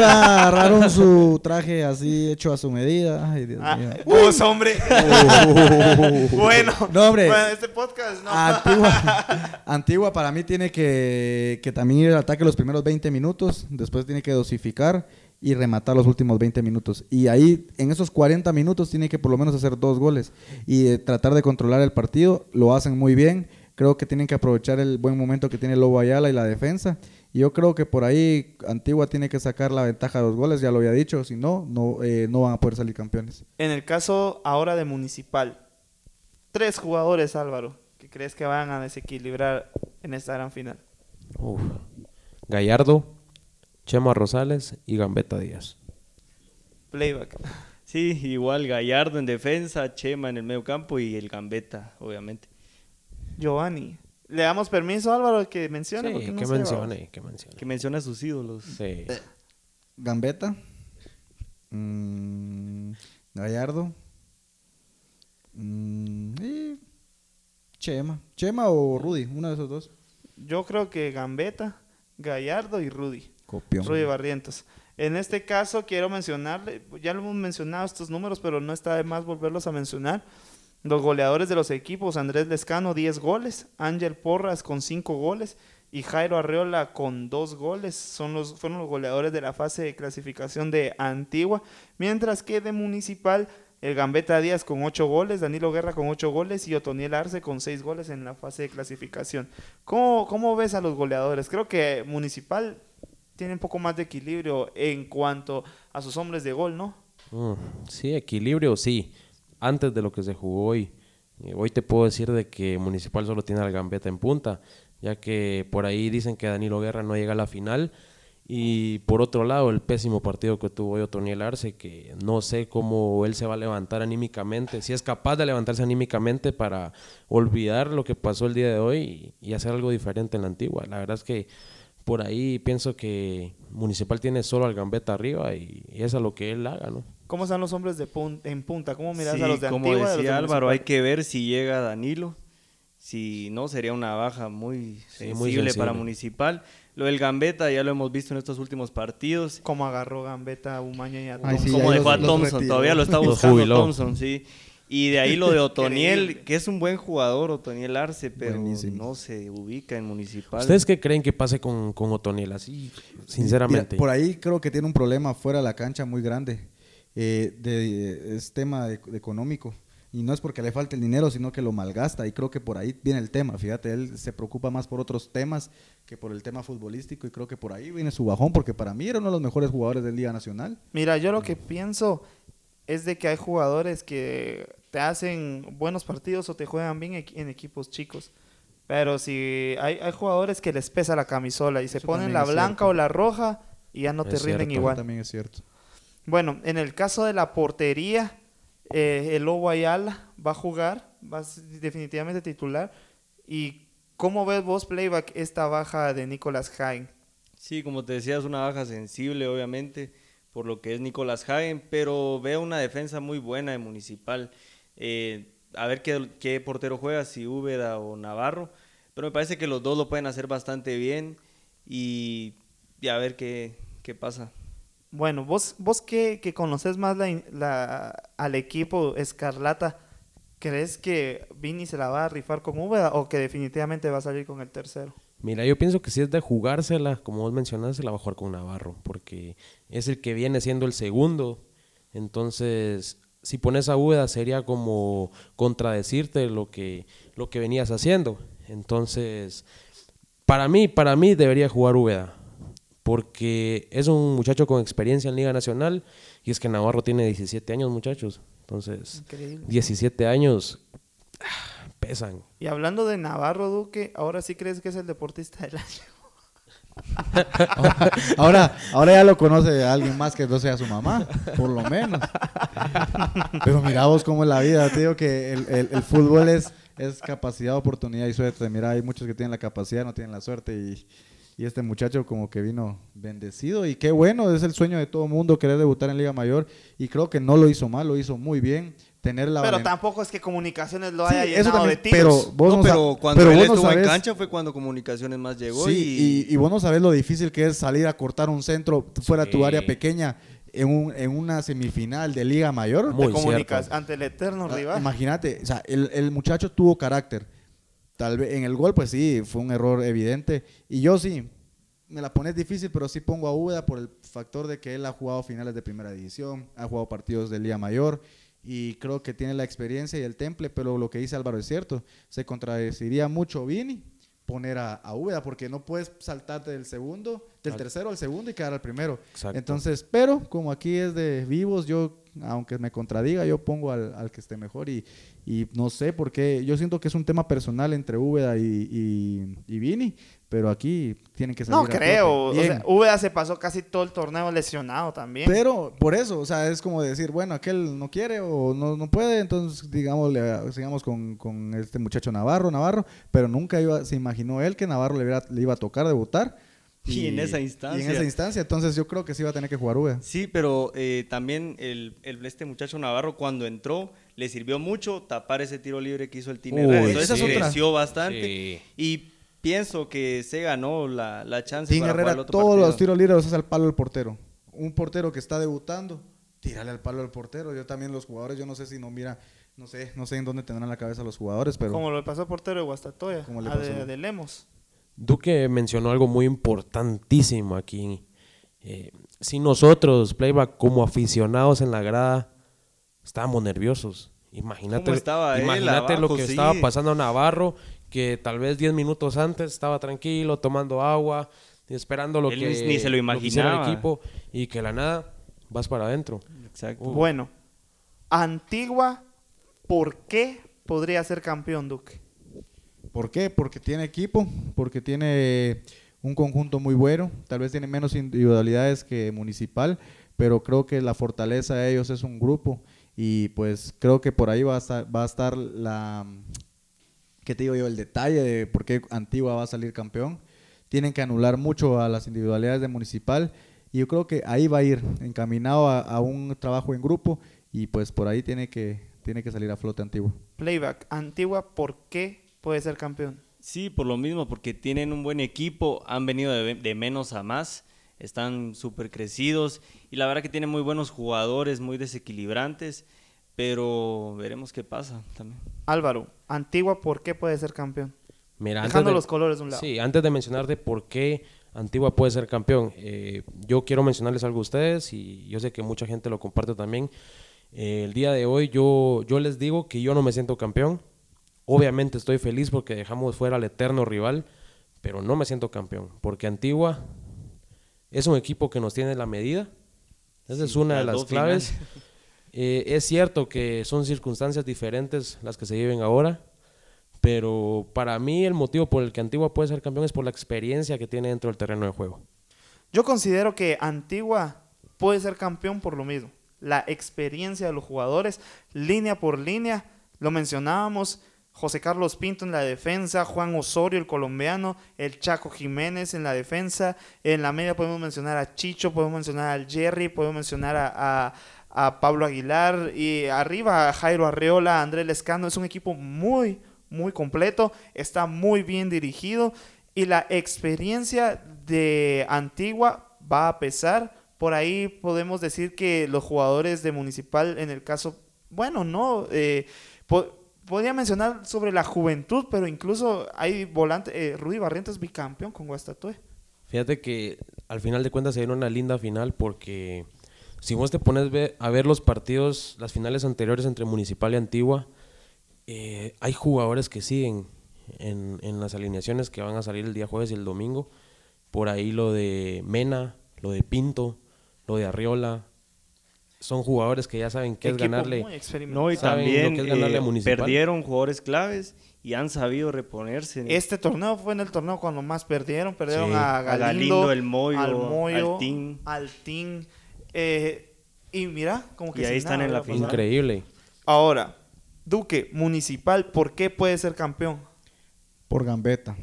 S5: Va, agarraron su traje así hecho a su medida. Ay, Dios
S2: Ah,
S5: mío.
S2: vos, hombre. bueno,
S5: No, hombre.
S2: bueno, este podcast no.
S5: Antigua, Antigua para mí tiene que, que también ir al ataque los primeros 20 minutos, después tiene que dosificar y rematar los últimos 20 minutos. Y ahí, en esos 40 minutos, tiene que por lo menos hacer dos goles y eh, tratar de controlar el partido. Lo hacen muy bien. Creo que tienen que aprovechar el buen momento que tiene Lobo Ayala y la defensa. Y yo creo que por ahí Antigua tiene que sacar la ventaja de los goles, ya lo había dicho. Si no, no, eh, no van a poder salir campeones.
S2: En el caso ahora de Municipal, tres jugadores, Álvaro, que crees que van a desequilibrar en esta gran final.
S3: Uf. Gallardo, Chema Rosales y Gambetta Díaz.
S2: Playback.
S4: Sí, igual Gallardo en defensa, Chema en el medio campo y el Gambetta, obviamente.
S2: Giovanni. ¿Le damos permiso, Álvaro, que mencione?
S3: Sí,
S2: Porque no
S3: que
S2: sé,
S3: mencione, que mencione.
S4: Que menciona a sus ídolos.
S3: Sí.
S5: Gambetta, mm, Gallardo, mm, y Chema. Chema o Rudy, uno de esos dos.
S2: Yo creo que Gambetta, Gallardo y Rudy.
S5: Copión.
S2: Rudy Barrientos. En este caso quiero mencionarle, ya lo hemos mencionado estos números, pero no está de más volverlos a mencionar. Los goleadores de los equipos, Andrés Lescano 10 goles, Ángel Porras con 5 goles y Jairo Arreola con 2 goles. Son los, fueron los goleadores de la fase de clasificación de Antigua, mientras que de Municipal el Gambetta Díaz con 8 goles, Danilo Guerra con 8 goles y Otoniel Arce con 6 goles en la fase de clasificación. ¿Cómo, ¿Cómo ves a los goleadores? Creo que Municipal tiene un poco más de equilibrio en cuanto a sus hombres de gol, ¿no?
S3: Mm, sí, equilibrio, sí. Antes de lo que se jugó hoy. Eh, hoy te puedo decir de que Municipal solo tiene al Gambetta en punta, ya que por ahí dicen que Danilo Guerra no llega a la final. Y por otro lado, el pésimo partido que tuvo hoy Otoniel Arce, que no sé cómo él se va a levantar anímicamente, si es capaz de levantarse anímicamente para olvidar lo que pasó el día de hoy y, hacer algo diferente en la antigua. La verdad es que por ahí pienso que Municipal tiene solo al Gambetta arriba y, y es a lo que él haga, ¿no?
S2: ¿Cómo están los hombres de pun- en punta? ¿Cómo miras
S4: Sí,
S2: a los de
S4: como
S2: Antigua? a los de
S4: decía Álvaro, hay que ver si llega Danilo. Si no, sería una baja muy
S3: Sí, muy
S4: sensible para
S3: sensible.
S4: Municipal. Lo del Gambetta ya lo hemos visto en estos últimos partidos.
S2: ¿Cómo agarró Gambetta, Umaña y a
S5: Ay, sí,
S4: como
S5: ahí
S4: dejó a
S5: los- los
S4: Thompson, todavía lo está buscando. Thompson, sí. Y de ahí lo de Otoniel, que es un buen jugador, Otoniel Arce, pero
S5: Buenísimo.
S4: no se ubica en Municipal.
S3: ¿Ustedes qué creen que pase con, con Otoniel? Así, sinceramente.
S5: Mira, por ahí creo que tiene un problema fuera de la cancha muy grande. Eh, de, es tema de- de económico. Y no es porque le falte el dinero, sino que lo malgasta. Y creo que por ahí viene el tema. Fíjate, él se preocupa más por otros temas que por el tema futbolístico. Y creo que por ahí viene su bajón, porque para mí era uno de los mejores jugadores del Liga Nacional.
S2: Mira, yo lo que pienso es de que hay jugadores que te hacen buenos partidos o te juegan bien en equipos chicos. Pero si hay, hay jugadores que les pesa la camisola y se
S5: Eso
S2: ponen la blanca
S5: cierto.
S2: o la roja y ya no te rinden
S3: cierto.
S2: igual.
S5: También es cierto.
S2: Bueno, en el caso de la portería, eh, el Lobo Ayala va a jugar, va a ser definitivamente titular. ¿Y cómo ves vos, Playback, esta baja de Nicolas Hain?
S4: Sí, como te decía, es una baja sensible, obviamente, por lo que es Nicolás Hagen, pero veo una defensa muy buena de Municipal. Eh, a ver qué, qué portero juega, si Úbeda o Navarro, pero me parece que los dos lo pueden hacer bastante bien y, y a ver qué, qué pasa.
S2: Bueno, vos, vos que, que conoces más la, la- al equipo Escarlata, ¿crees que Vini se la va a rifar con Úbeda o que definitivamente va a salir con el tercero?
S3: Mira, yo pienso que si es de jugársela, como vos mencionaste, la va a jugar con Navarro, porque es el que viene siendo el segundo. Entonces, si pones a Úbeda sería como contradecirte lo que, lo que venías haciendo. Entonces, para mí, para mí debería jugar Úbeda, porque es un muchacho con experiencia en Liga Nacional y es que Navarro tiene 17 años, muchachos. Entonces,
S2: Increíble.
S3: 17 años ah, pesan.
S2: Y hablando de Navarro Duque, ¿ahora sí crees que es el deportista del año?
S5: Ahora, ahora ya lo conoce alguien más que no sea su mamá, por lo menos. Pero mira vos cómo es la vida, te digo que el, el- el fútbol es, es capacidad, oportunidad y suerte. Mira, hay muchos que tienen la capacidad, no tienen la suerte y, y este muchacho como que vino bendecido y qué bueno, es el sueño de todo mundo querer debutar en Liga Mayor y creo que no lo hizo mal, lo hizo muy bien. Tener la
S2: Pero tampoco es que Comunicaciones lo
S5: Sí,
S2: haya
S5: eso
S2: llenado
S5: también,
S2: de tiros.
S5: pero vos
S4: No,
S5: no,
S4: pero cuando
S5: pero
S4: él
S5: vos no
S4: en
S5: sabés-
S4: cancha fue cuando Comunicaciones más llegó
S5: Sí, y, y vos no sabes lo difícil que es salir a cortar un centro fuera de tu
S3: Sí.
S5: área pequeña en, un- en una semifinal de Liga Mayor.
S3: Muy
S2: de comunicas
S3: cierto.
S2: ante el eterno
S5: Ah,
S2: rival.
S5: Imagínate, o sea, el, el muchacho tuvo carácter. Tal vez en el gol, pues sí, fue un error evidente. Y yo sí, me la pones difícil, pero sí pongo a Uda por el factor de que él ha jugado finales de primera división, ha jugado partidos de Liga Mayor y creo que tiene la experiencia y el temple, pero lo que dice Álvaro es cierto. Se contradeciría mucho Vini poner a, a Úbeda porque no puedes saltarte del segundo, del tercero al segundo y quedar al primero.
S3: Exacto.
S5: Entonces, pero como aquí es de vivos, yo, aunque me contradiga, yo pongo al, al que esté mejor y, y no sé por qué. Yo siento que es un tema personal entre Úbeda y, y, y Vini, pero aquí tienen que salir.
S2: no creo. O sea, Úbeda se pasó casi todo el torneo lesionado también.
S5: Pero por eso, o sea, es como decir, bueno, aquel no quiere o no, no puede, entonces digamos, le, sigamos con, con este muchacho Navarro, Navarro, pero nunca iba, se imaginó él que Navarro le, hubiera- le iba a tocar debutar.
S4: Y en esa
S5: Y en
S4: instancia.
S5: esa instancia, entonces yo creo que sí iba a tener que jugar Úbeda.
S4: Sí, pero eh, también el, el- este muchacho Navarro cuando entró le sirvió mucho tapar ese tiro libre que hizo el Tine. Entonces
S5: otra.
S4: creció bastante
S3: Sí.
S4: y pienso que se ganó la, la chance jugar
S5: Herrera,
S4: el otro
S5: todos
S4: partido.
S5: los tiros libres los hace al palo del portero. Un portero que está debutando, tírale al palo del portero. Yo también los jugadores, yo no sé si no mira, no sé, no sé en dónde tendrán la cabeza los jugadores, pero
S2: como lo pasó al portero de Guastatoya,
S5: Como le
S2: a
S5: pasó.
S2: de, de Lemos.
S3: Duque mencionó algo muy importantísimo aquí. Eh, si nosotros, Playback, como aficionados en la grada, estábamos nerviosos. Imagínate,
S4: ¿Cómo estaba él
S3: imagínate lo que
S4: Sí.
S3: estaba pasando a Navarro, que tal vez 10 minutos antes estaba tranquilo, tomando agua, esperando lo
S4: Él
S3: que,
S4: ni se lo
S3: hiciera el
S4: imaginaba.
S3: equipo, y que la nada vas para adentro.
S4: Exacto.
S2: Bueno, Antigua, ¿por qué podría ser campeón, Duque?
S5: ¿Por qué? Porque tiene equipo, porque tiene un conjunto muy bueno, tal vez tiene menos individualidades que Municipal, pero creo que la fortaleza de ellos es un grupo y pues creo que por ahí va a estar, la, ¿qué te digo yo? El detalle de por qué Antigua va a salir campeón. Tienen que anular mucho a las individualidades de Municipal y yo creo que ahí va a ir encaminado a, a un trabajo en grupo y pues por ahí tiene que, tiene que salir a flote Antigua.
S2: Playback, Antigua, ¿por qué puede ser campeón?
S4: Sí, por lo mismo, porque tienen un buen equipo, han venido de, de menos a más, están súper crecidos y la verdad que tienen muy buenos jugadores, muy desequilibrantes, pero veremos qué pasa también.
S2: Álvaro, Antigua, ¿por qué puede ser campeón?
S3: Mira, antes
S2: Dejando
S3: de-
S2: los colores de un lado.
S3: Sí, antes de mencionar de por qué Antigua puede ser campeón, eh, yo quiero mencionarles algo a ustedes y yo sé que mucha gente lo comparte también. Eh, el día de hoy yo, yo les digo que yo no me siento campeón. Obviamente estoy feliz porque dejamos fuera al eterno rival, pero no me siento campeón porque Antigua es un equipo que nos tiene la medida. Esa es una de
S4: las
S3: claves. Eh, es cierto que son circunstancias diferentes las que se viven ahora, pero para mí el motivo por el que Antigua puede ser campeón es por la experiencia que tiene dentro del terreno de juego.
S2: Yo considero que Antigua puede ser campeón por lo mismo. La experiencia de los jugadores, línea por línea, lo mencionábamos, José Carlos Pinto en la defensa, Juan Osorio, el colombiano, el Chaco Jiménez en la defensa, en la media podemos mencionar a Chicho, podemos mencionar al Jerry, podemos mencionar a, a- a Pablo Aguilar y arriba a Jairo Arreola, a Andrés Lescano, es un equipo muy, muy completo, está muy bien dirigido y la experiencia de Antigua va a pesar. Por ahí podemos decir que los jugadores de Municipal, en el caso, bueno, no, eh, podría mencionar sobre la juventud, pero incluso hay volante, eh, Rudy Barrientos bicampeón con Guastatoya.
S3: Fíjate que al final de cuentas se dio una linda final porque si vos te pones a ver los partidos, las finales anteriores entre Municipal y Antigua, eh, hay jugadores que siguen en, en las alineaciones que van a salir el día jueves y el domingo. Por ahí lo de Mena, lo de Pinto, lo de Arriola. Son jugadores que ya saben qué es
S2: Equipo
S3: ganarle.
S2: muy experimentado.
S4: No, y también
S3: lo que es ganarle a
S4: eh,
S3: Municipal.
S4: perdieron jugadores claves y han sabido reponerse.
S2: Este torneo fue en el torneo cuando más perdieron. Perdieron
S3: Sí.
S2: a
S4: A
S2: Galindo,
S4: Galindo, el Moyo,
S2: al Moyo,
S4: Altín.
S2: Altín, eh, y mira, como que
S4: Y ahí están
S2: nada
S4: en la
S2: pasado.
S3: Increíble.
S2: Ahora, Duque, Municipal, ¿por qué puede ser campeón?
S5: Por Gambetta.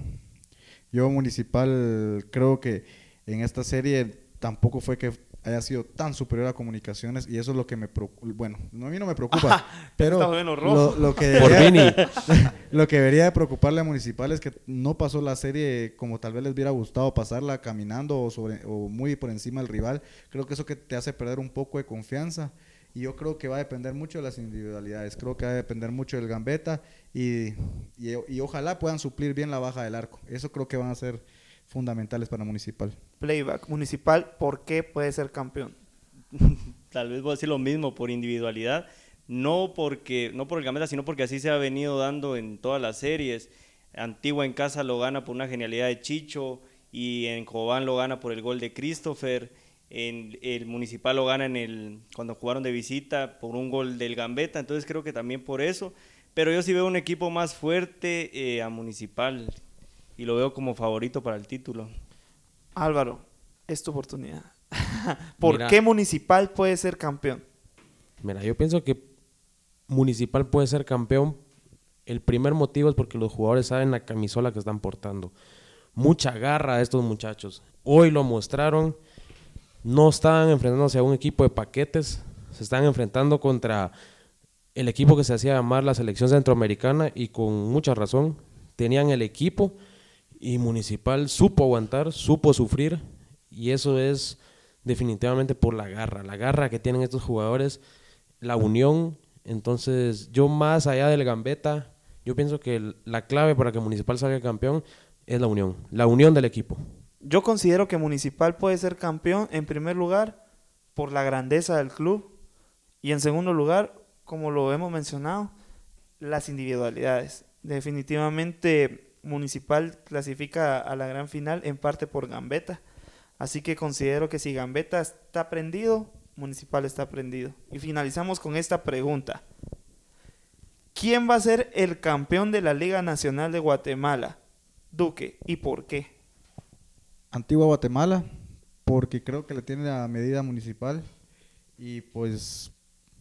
S5: Yo municipal creo que en esta serie tampoco fue que haya sido tan superior a comunicaciones y eso es lo que me preocupa. Bueno, no, a mí no me preocupa, pero lo, que debería,
S3: Vini.
S5: lo que debería de preocuparle a Municipal es que no pasó la serie como tal vez les hubiera gustado pasarla caminando o, sobre, o muy por encima del rival. Creo que eso que te hace perder un poco de confianza. Y yo creo que va a depender mucho de las individualidades. Creo que va a depender mucho del gambeta y, y, y ojalá puedan suplir bien la baja del arco. Eso creo que van a ser fundamentales para Municipal.
S2: Playback municipal, ¿por qué puede ser campeón?
S4: Tal vez voy a decir lo mismo por individualidad, no porque no por el Gambetta, sino porque así se ha venido dando en todas las series. Antigua en casa lo gana por una genialidad de Chicho y en Cobán lo gana por el gol de Christopher. En el Municipal lo gana en el cuando jugaron de visita por un gol del Gambetta, entonces creo que también por eso. Pero yo sí veo un equipo más fuerte eh, a Municipal y lo veo como favorito para el título.
S2: Álvaro, es tu oportunidad. ¿Por
S3: Mira.
S2: qué municipal puede ser campeón?
S3: Mira, yo pienso que Municipal puede ser campeón. El primer motivo es porque los jugadores saben la camisola que están portando. Mucha garra de estos muchachos. Hoy lo mostraron. No estaban enfrentándose a un equipo de paquetes. Se están enfrentando contra el equipo que se hacía llamar la selección centroamericana y con mucha razón. Tenían el equipo y Municipal supo aguantar, supo sufrir y eso es definitivamente por la garra, la garra que tienen estos jugadores, la unión. Entonces, yo más allá del gambeta, yo pienso que la clave para que Municipal salga campeón es la unión, la unión del equipo.
S2: Yo considero que Municipal puede ser campeón en primer lugar por la grandeza del club y en segundo lugar, como lo hemos mencionado, las individualidades. Definitivamente Municipal clasifica a la gran final en parte por Gambetta. Así que considero que si Gambetta está prendido, Municipal está prendido. Y finalizamos con esta pregunta. ¿Quién va a ser el campeón de la Liga Nacional de Guatemala? Duque, ¿y por qué?
S5: Antigua Guatemala, porque creo que le tiene la medida municipal y pues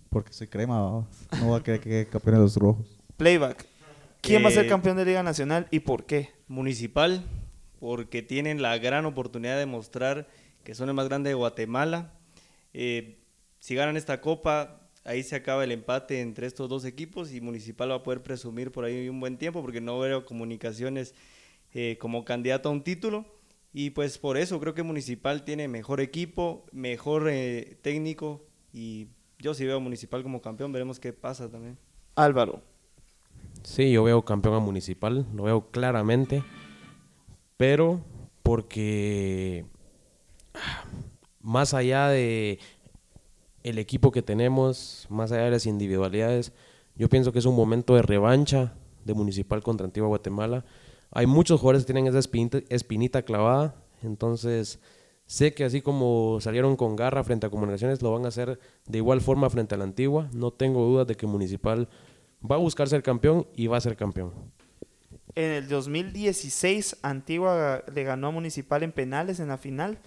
S5: porque se crema, no va a querer que campeón de los rojos.
S2: Playback. ¿Quién va a ser campeón de Liga Nacional y por qué?
S4: Municipal, porque tienen la gran oportunidad de mostrar que son el más grande de Guatemala. Eh, si ganan esta copa, ahí se acaba el empate entre estos dos equipos y Municipal va a poder presumir por ahí un buen tiempo porque no veo comunicaciones eh, como candidato a un título. Y pues por eso creo que Municipal tiene mejor equipo, mejor eh, técnico y yo sí veo Municipal como campeón, veremos qué pasa también.
S2: Álvaro.
S3: Sí, yo veo campeón a Municipal, lo veo claramente, pero porque ah, más allá de el equipo que tenemos, más allá de las individualidades, yo pienso que es un momento de revancha de Municipal contra Antigua Guatemala. Hay muchos jugadores que tienen esa espinita, espinita clavada, entonces sé que así como salieron con garra frente a Comunicaciones, lo van a hacer de igual forma frente a la Antigua. No tengo dudas de que Municipal va a buscar ser campeón y va a ser campeón.
S2: En el 2016, Antigua le ganó a Municipal en penales en la final.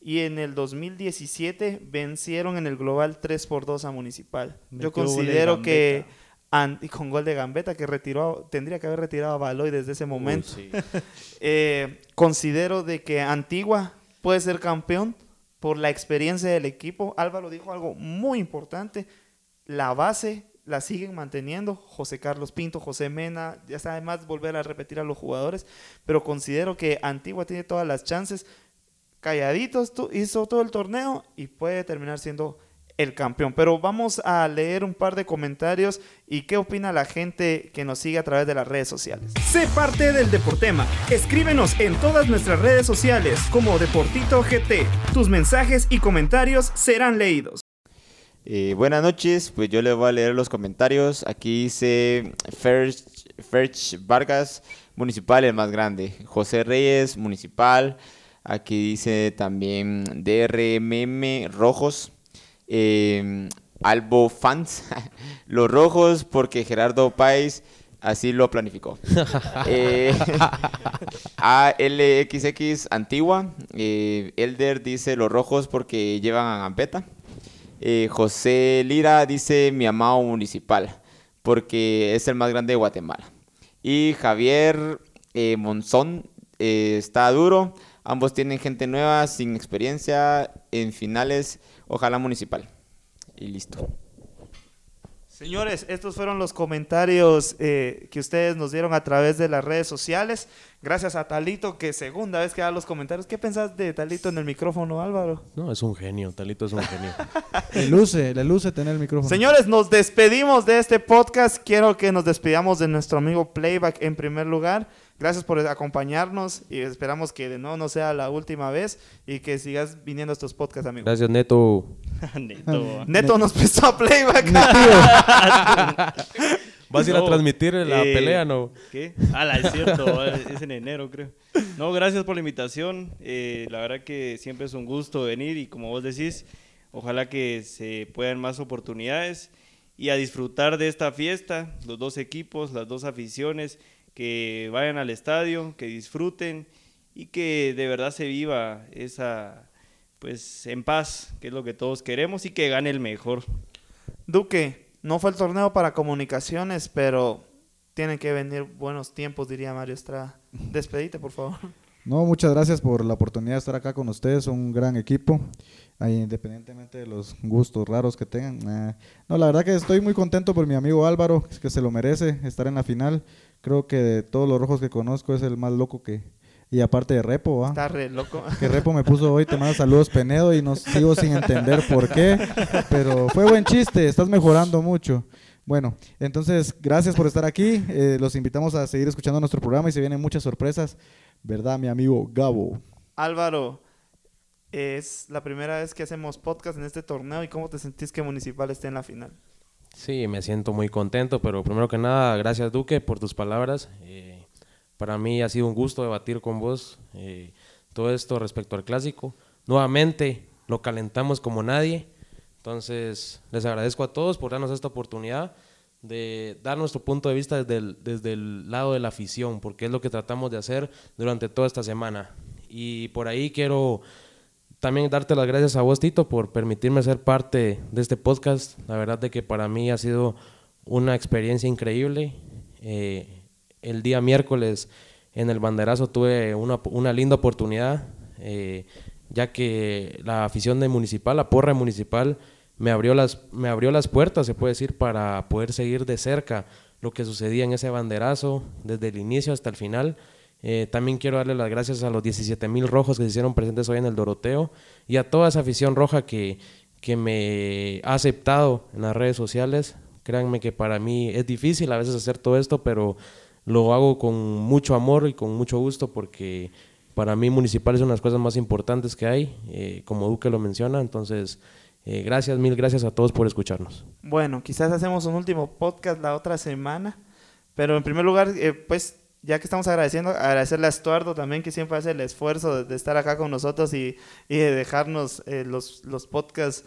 S2: Y en el 2017 vencieron en el global 3 por 2 a Municipal. Yo
S4: Metió
S2: considero que y con gol de Gambetta que retiró, tendría que haber retirado a Baloy desde ese momento. Eh, considero de que Antigua puede ser campeón por la experiencia del equipo. Álvaro dijo algo muy importante. La base la siguen manteniendo. José Carlos Pinto, José Mena, ya sabe más volver a repetir a los jugadores. Pero considero que Antigua tiene todas las chances. Calladitos hizo todo el torneo y puede terminar siendo el campeón. Pero vamos a leer un par de comentarios y qué opina la gente que nos sigue a través de las redes sociales.
S7: Sé parte del Deportema. Escríbenos en todas nuestras redes sociales como Deportito GT. Tus mensajes y comentarios serán leídos.
S8: Eh, buenas noches, pues yo les voy a leer los comentarios. Aquí dice Ferch, Ferch Vargas, municipal el más grande. José Reyes, municipal. Aquí dice también DRMM Rojos. Eh, Albo Fans, los rojos porque Gerardo Páez así lo planificó. Eh, ALXX Antigua. eh, Elder dice los rojos porque llevan a Gambetta. Eh, José Lira dice mi amado municipal, porque es el más grande de Guatemala. Y Javier eh, Monzón eh, está duro. Ambos tienen gente nueva, sin experiencia en finales. Ojalá municipal. Y listo.
S2: Señores, estos fueron los comentarios eh, que ustedes nos dieron a través de las redes sociales. Gracias a Talito, que segunda vez que da los comentarios. ¿Qué pensás de Talito en el micrófono, Álvaro?
S3: No, es un genio, Talito es un genio.
S5: Le luce, le luce tener el micrófono.
S2: Señores, nos despedimos de este podcast. Quiero que nos despidamos de nuestro amigo Playback en primer lugar. Gracias por acompañarnos y esperamos que de nuevo no sea la última vez y que sigas viniendo a estos podcasts, amigo.
S3: Gracias, Neto.
S4: Neto.
S2: Neto nos prestó a Playback.
S3: ¿Vas a ir a
S4: No,
S3: transmitir la
S4: eh,
S3: pelea, no?
S4: ¿Qué? Ah, la- es cierto, es en enero creo. No, gracias por la invitación. eh, la verdad que siempre es un gusto venir y como vos decís, ojalá que se puedan más oportunidades y a disfrutar de esta fiesta, los dos equipos, las dos aficiones, que vayan al estadio, que disfruten y que de verdad se viva esa, pues en paz, que es lo que todos queremos y que gane el mejor.
S2: Duque, no fue el torneo para comunicaciones, pero tienen que venir buenos tiempos, diría Mario Estrada. Despedite, por favor.
S5: No, muchas gracias por la oportunidad de estar acá con ustedes, son un gran equipo, independientemente de los gustos raros que tengan. eh, no, la verdad que estoy muy contento por mi amigo Álvaro, que se lo merece estar en la final. Creo que de todos los rojos que conozco es el más loco que... Y aparte de Repo, ¿va?
S2: Está re loco.
S5: Que Repo me puso hoy, te manda saludos Penedo y no sigo sin entender por qué, pero fue buen chiste, estás mejorando mucho. Bueno, entonces gracias por estar aquí, eh, los invitamos a seguir escuchando nuestro programa y se vienen muchas sorpresas, ¿verdad mi amigo Gabo?
S2: Álvaro, es la primera vez que hacemos podcast en este torneo y cómo te sentís que Municipal esté en la final.
S3: Sí, me siento muy contento, pero primero que nada, gracias Duque por tus palabras. Eh, para mí ha sido un gusto debatir con vos eh, todo esto respecto al clásico. Nuevamente lo calentamos como nadie, entonces les agradezco a todos por darnos esta oportunidad de dar nuestro punto de vista desde el, desde el lado de la afición, porque es lo que tratamos de hacer durante toda esta semana. Y por ahí quiero también darte las gracias a vos, Tito, por permitirme ser parte de este podcast. La verdad de que para mí ha sido una experiencia increíble. Eh, el día miércoles en el banderazo tuve una, una linda oportunidad, eh, ya que la afición de Municipal, la porra Municipal, me abrió, las, me abrió las puertas, se puede decir, para poder seguir de cerca lo que sucedía en ese banderazo, desde el inicio hasta el final. Eh, también quiero darle las gracias a los 17 mil rojos que se hicieron presentes hoy en el Doroteo y a toda esa afición roja que, que me ha aceptado en las redes sociales. Créanme que para mí es difícil a veces hacer todo esto, pero lo hago con mucho amor y con mucho gusto porque para mí Municipal es una de las cosas más importantes que hay, eh, como Duque lo menciona. Entonces, eh, gracias, mil gracias a todos por escucharnos.
S2: Bueno, quizás hacemos un último podcast la otra semana, pero en primer lugar, eh, pues ya que estamos agradeciendo, agradecerle a Estuardo también que siempre hace el esfuerzo de, de estar acá con nosotros y, y de dejarnos eh, los, los podcasts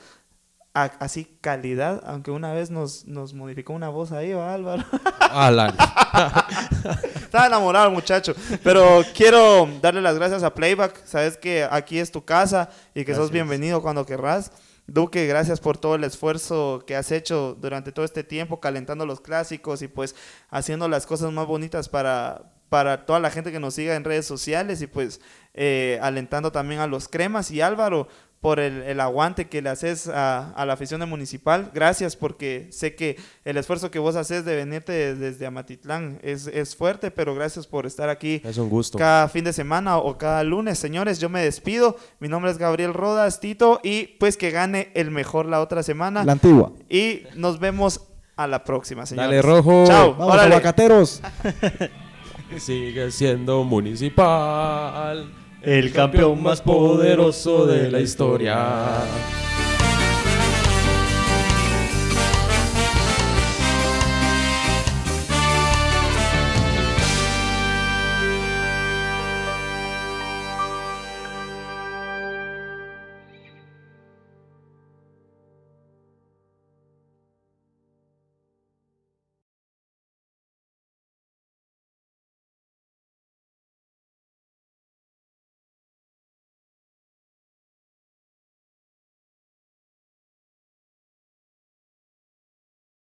S2: a- así calidad, aunque una vez nos, nos modificó una voz ahí, ¿va, Álvaro?
S3: Alan.
S2: Estaba enamorado el muchacho. Pero quiero darle las gracias a Playback. Sabes que aquí es tu casa y que sos bienvenido cuando querrás. Duque, gracias por todo el esfuerzo que has hecho durante todo este tiempo, calentando los clásicos y pues haciendo las cosas más bonitas para, para toda la gente que nos siga en redes sociales y pues eh, alentando también a los cremas. Y Álvaro, por el, el aguante que le haces a, a la afición de Municipal. Gracias porque sé que el esfuerzo que vos haces de venirte de- desde Amatitlán es, es fuerte, pero gracias por estar aquí
S3: Es un gusto.
S2: cada fin de semana o cada lunes. Señores, yo me despido. Mi nombre es Gabriel Rodas, Tito, y pues que gane el mejor la otra semana.
S5: La antigua.
S2: Y nos vemos a la próxima, señores.
S3: Dale, rojo.
S2: Chao.
S5: Vamos, aguacateros.
S3: Sigue siendo municipal.
S4: El campeón más poderoso de la historia.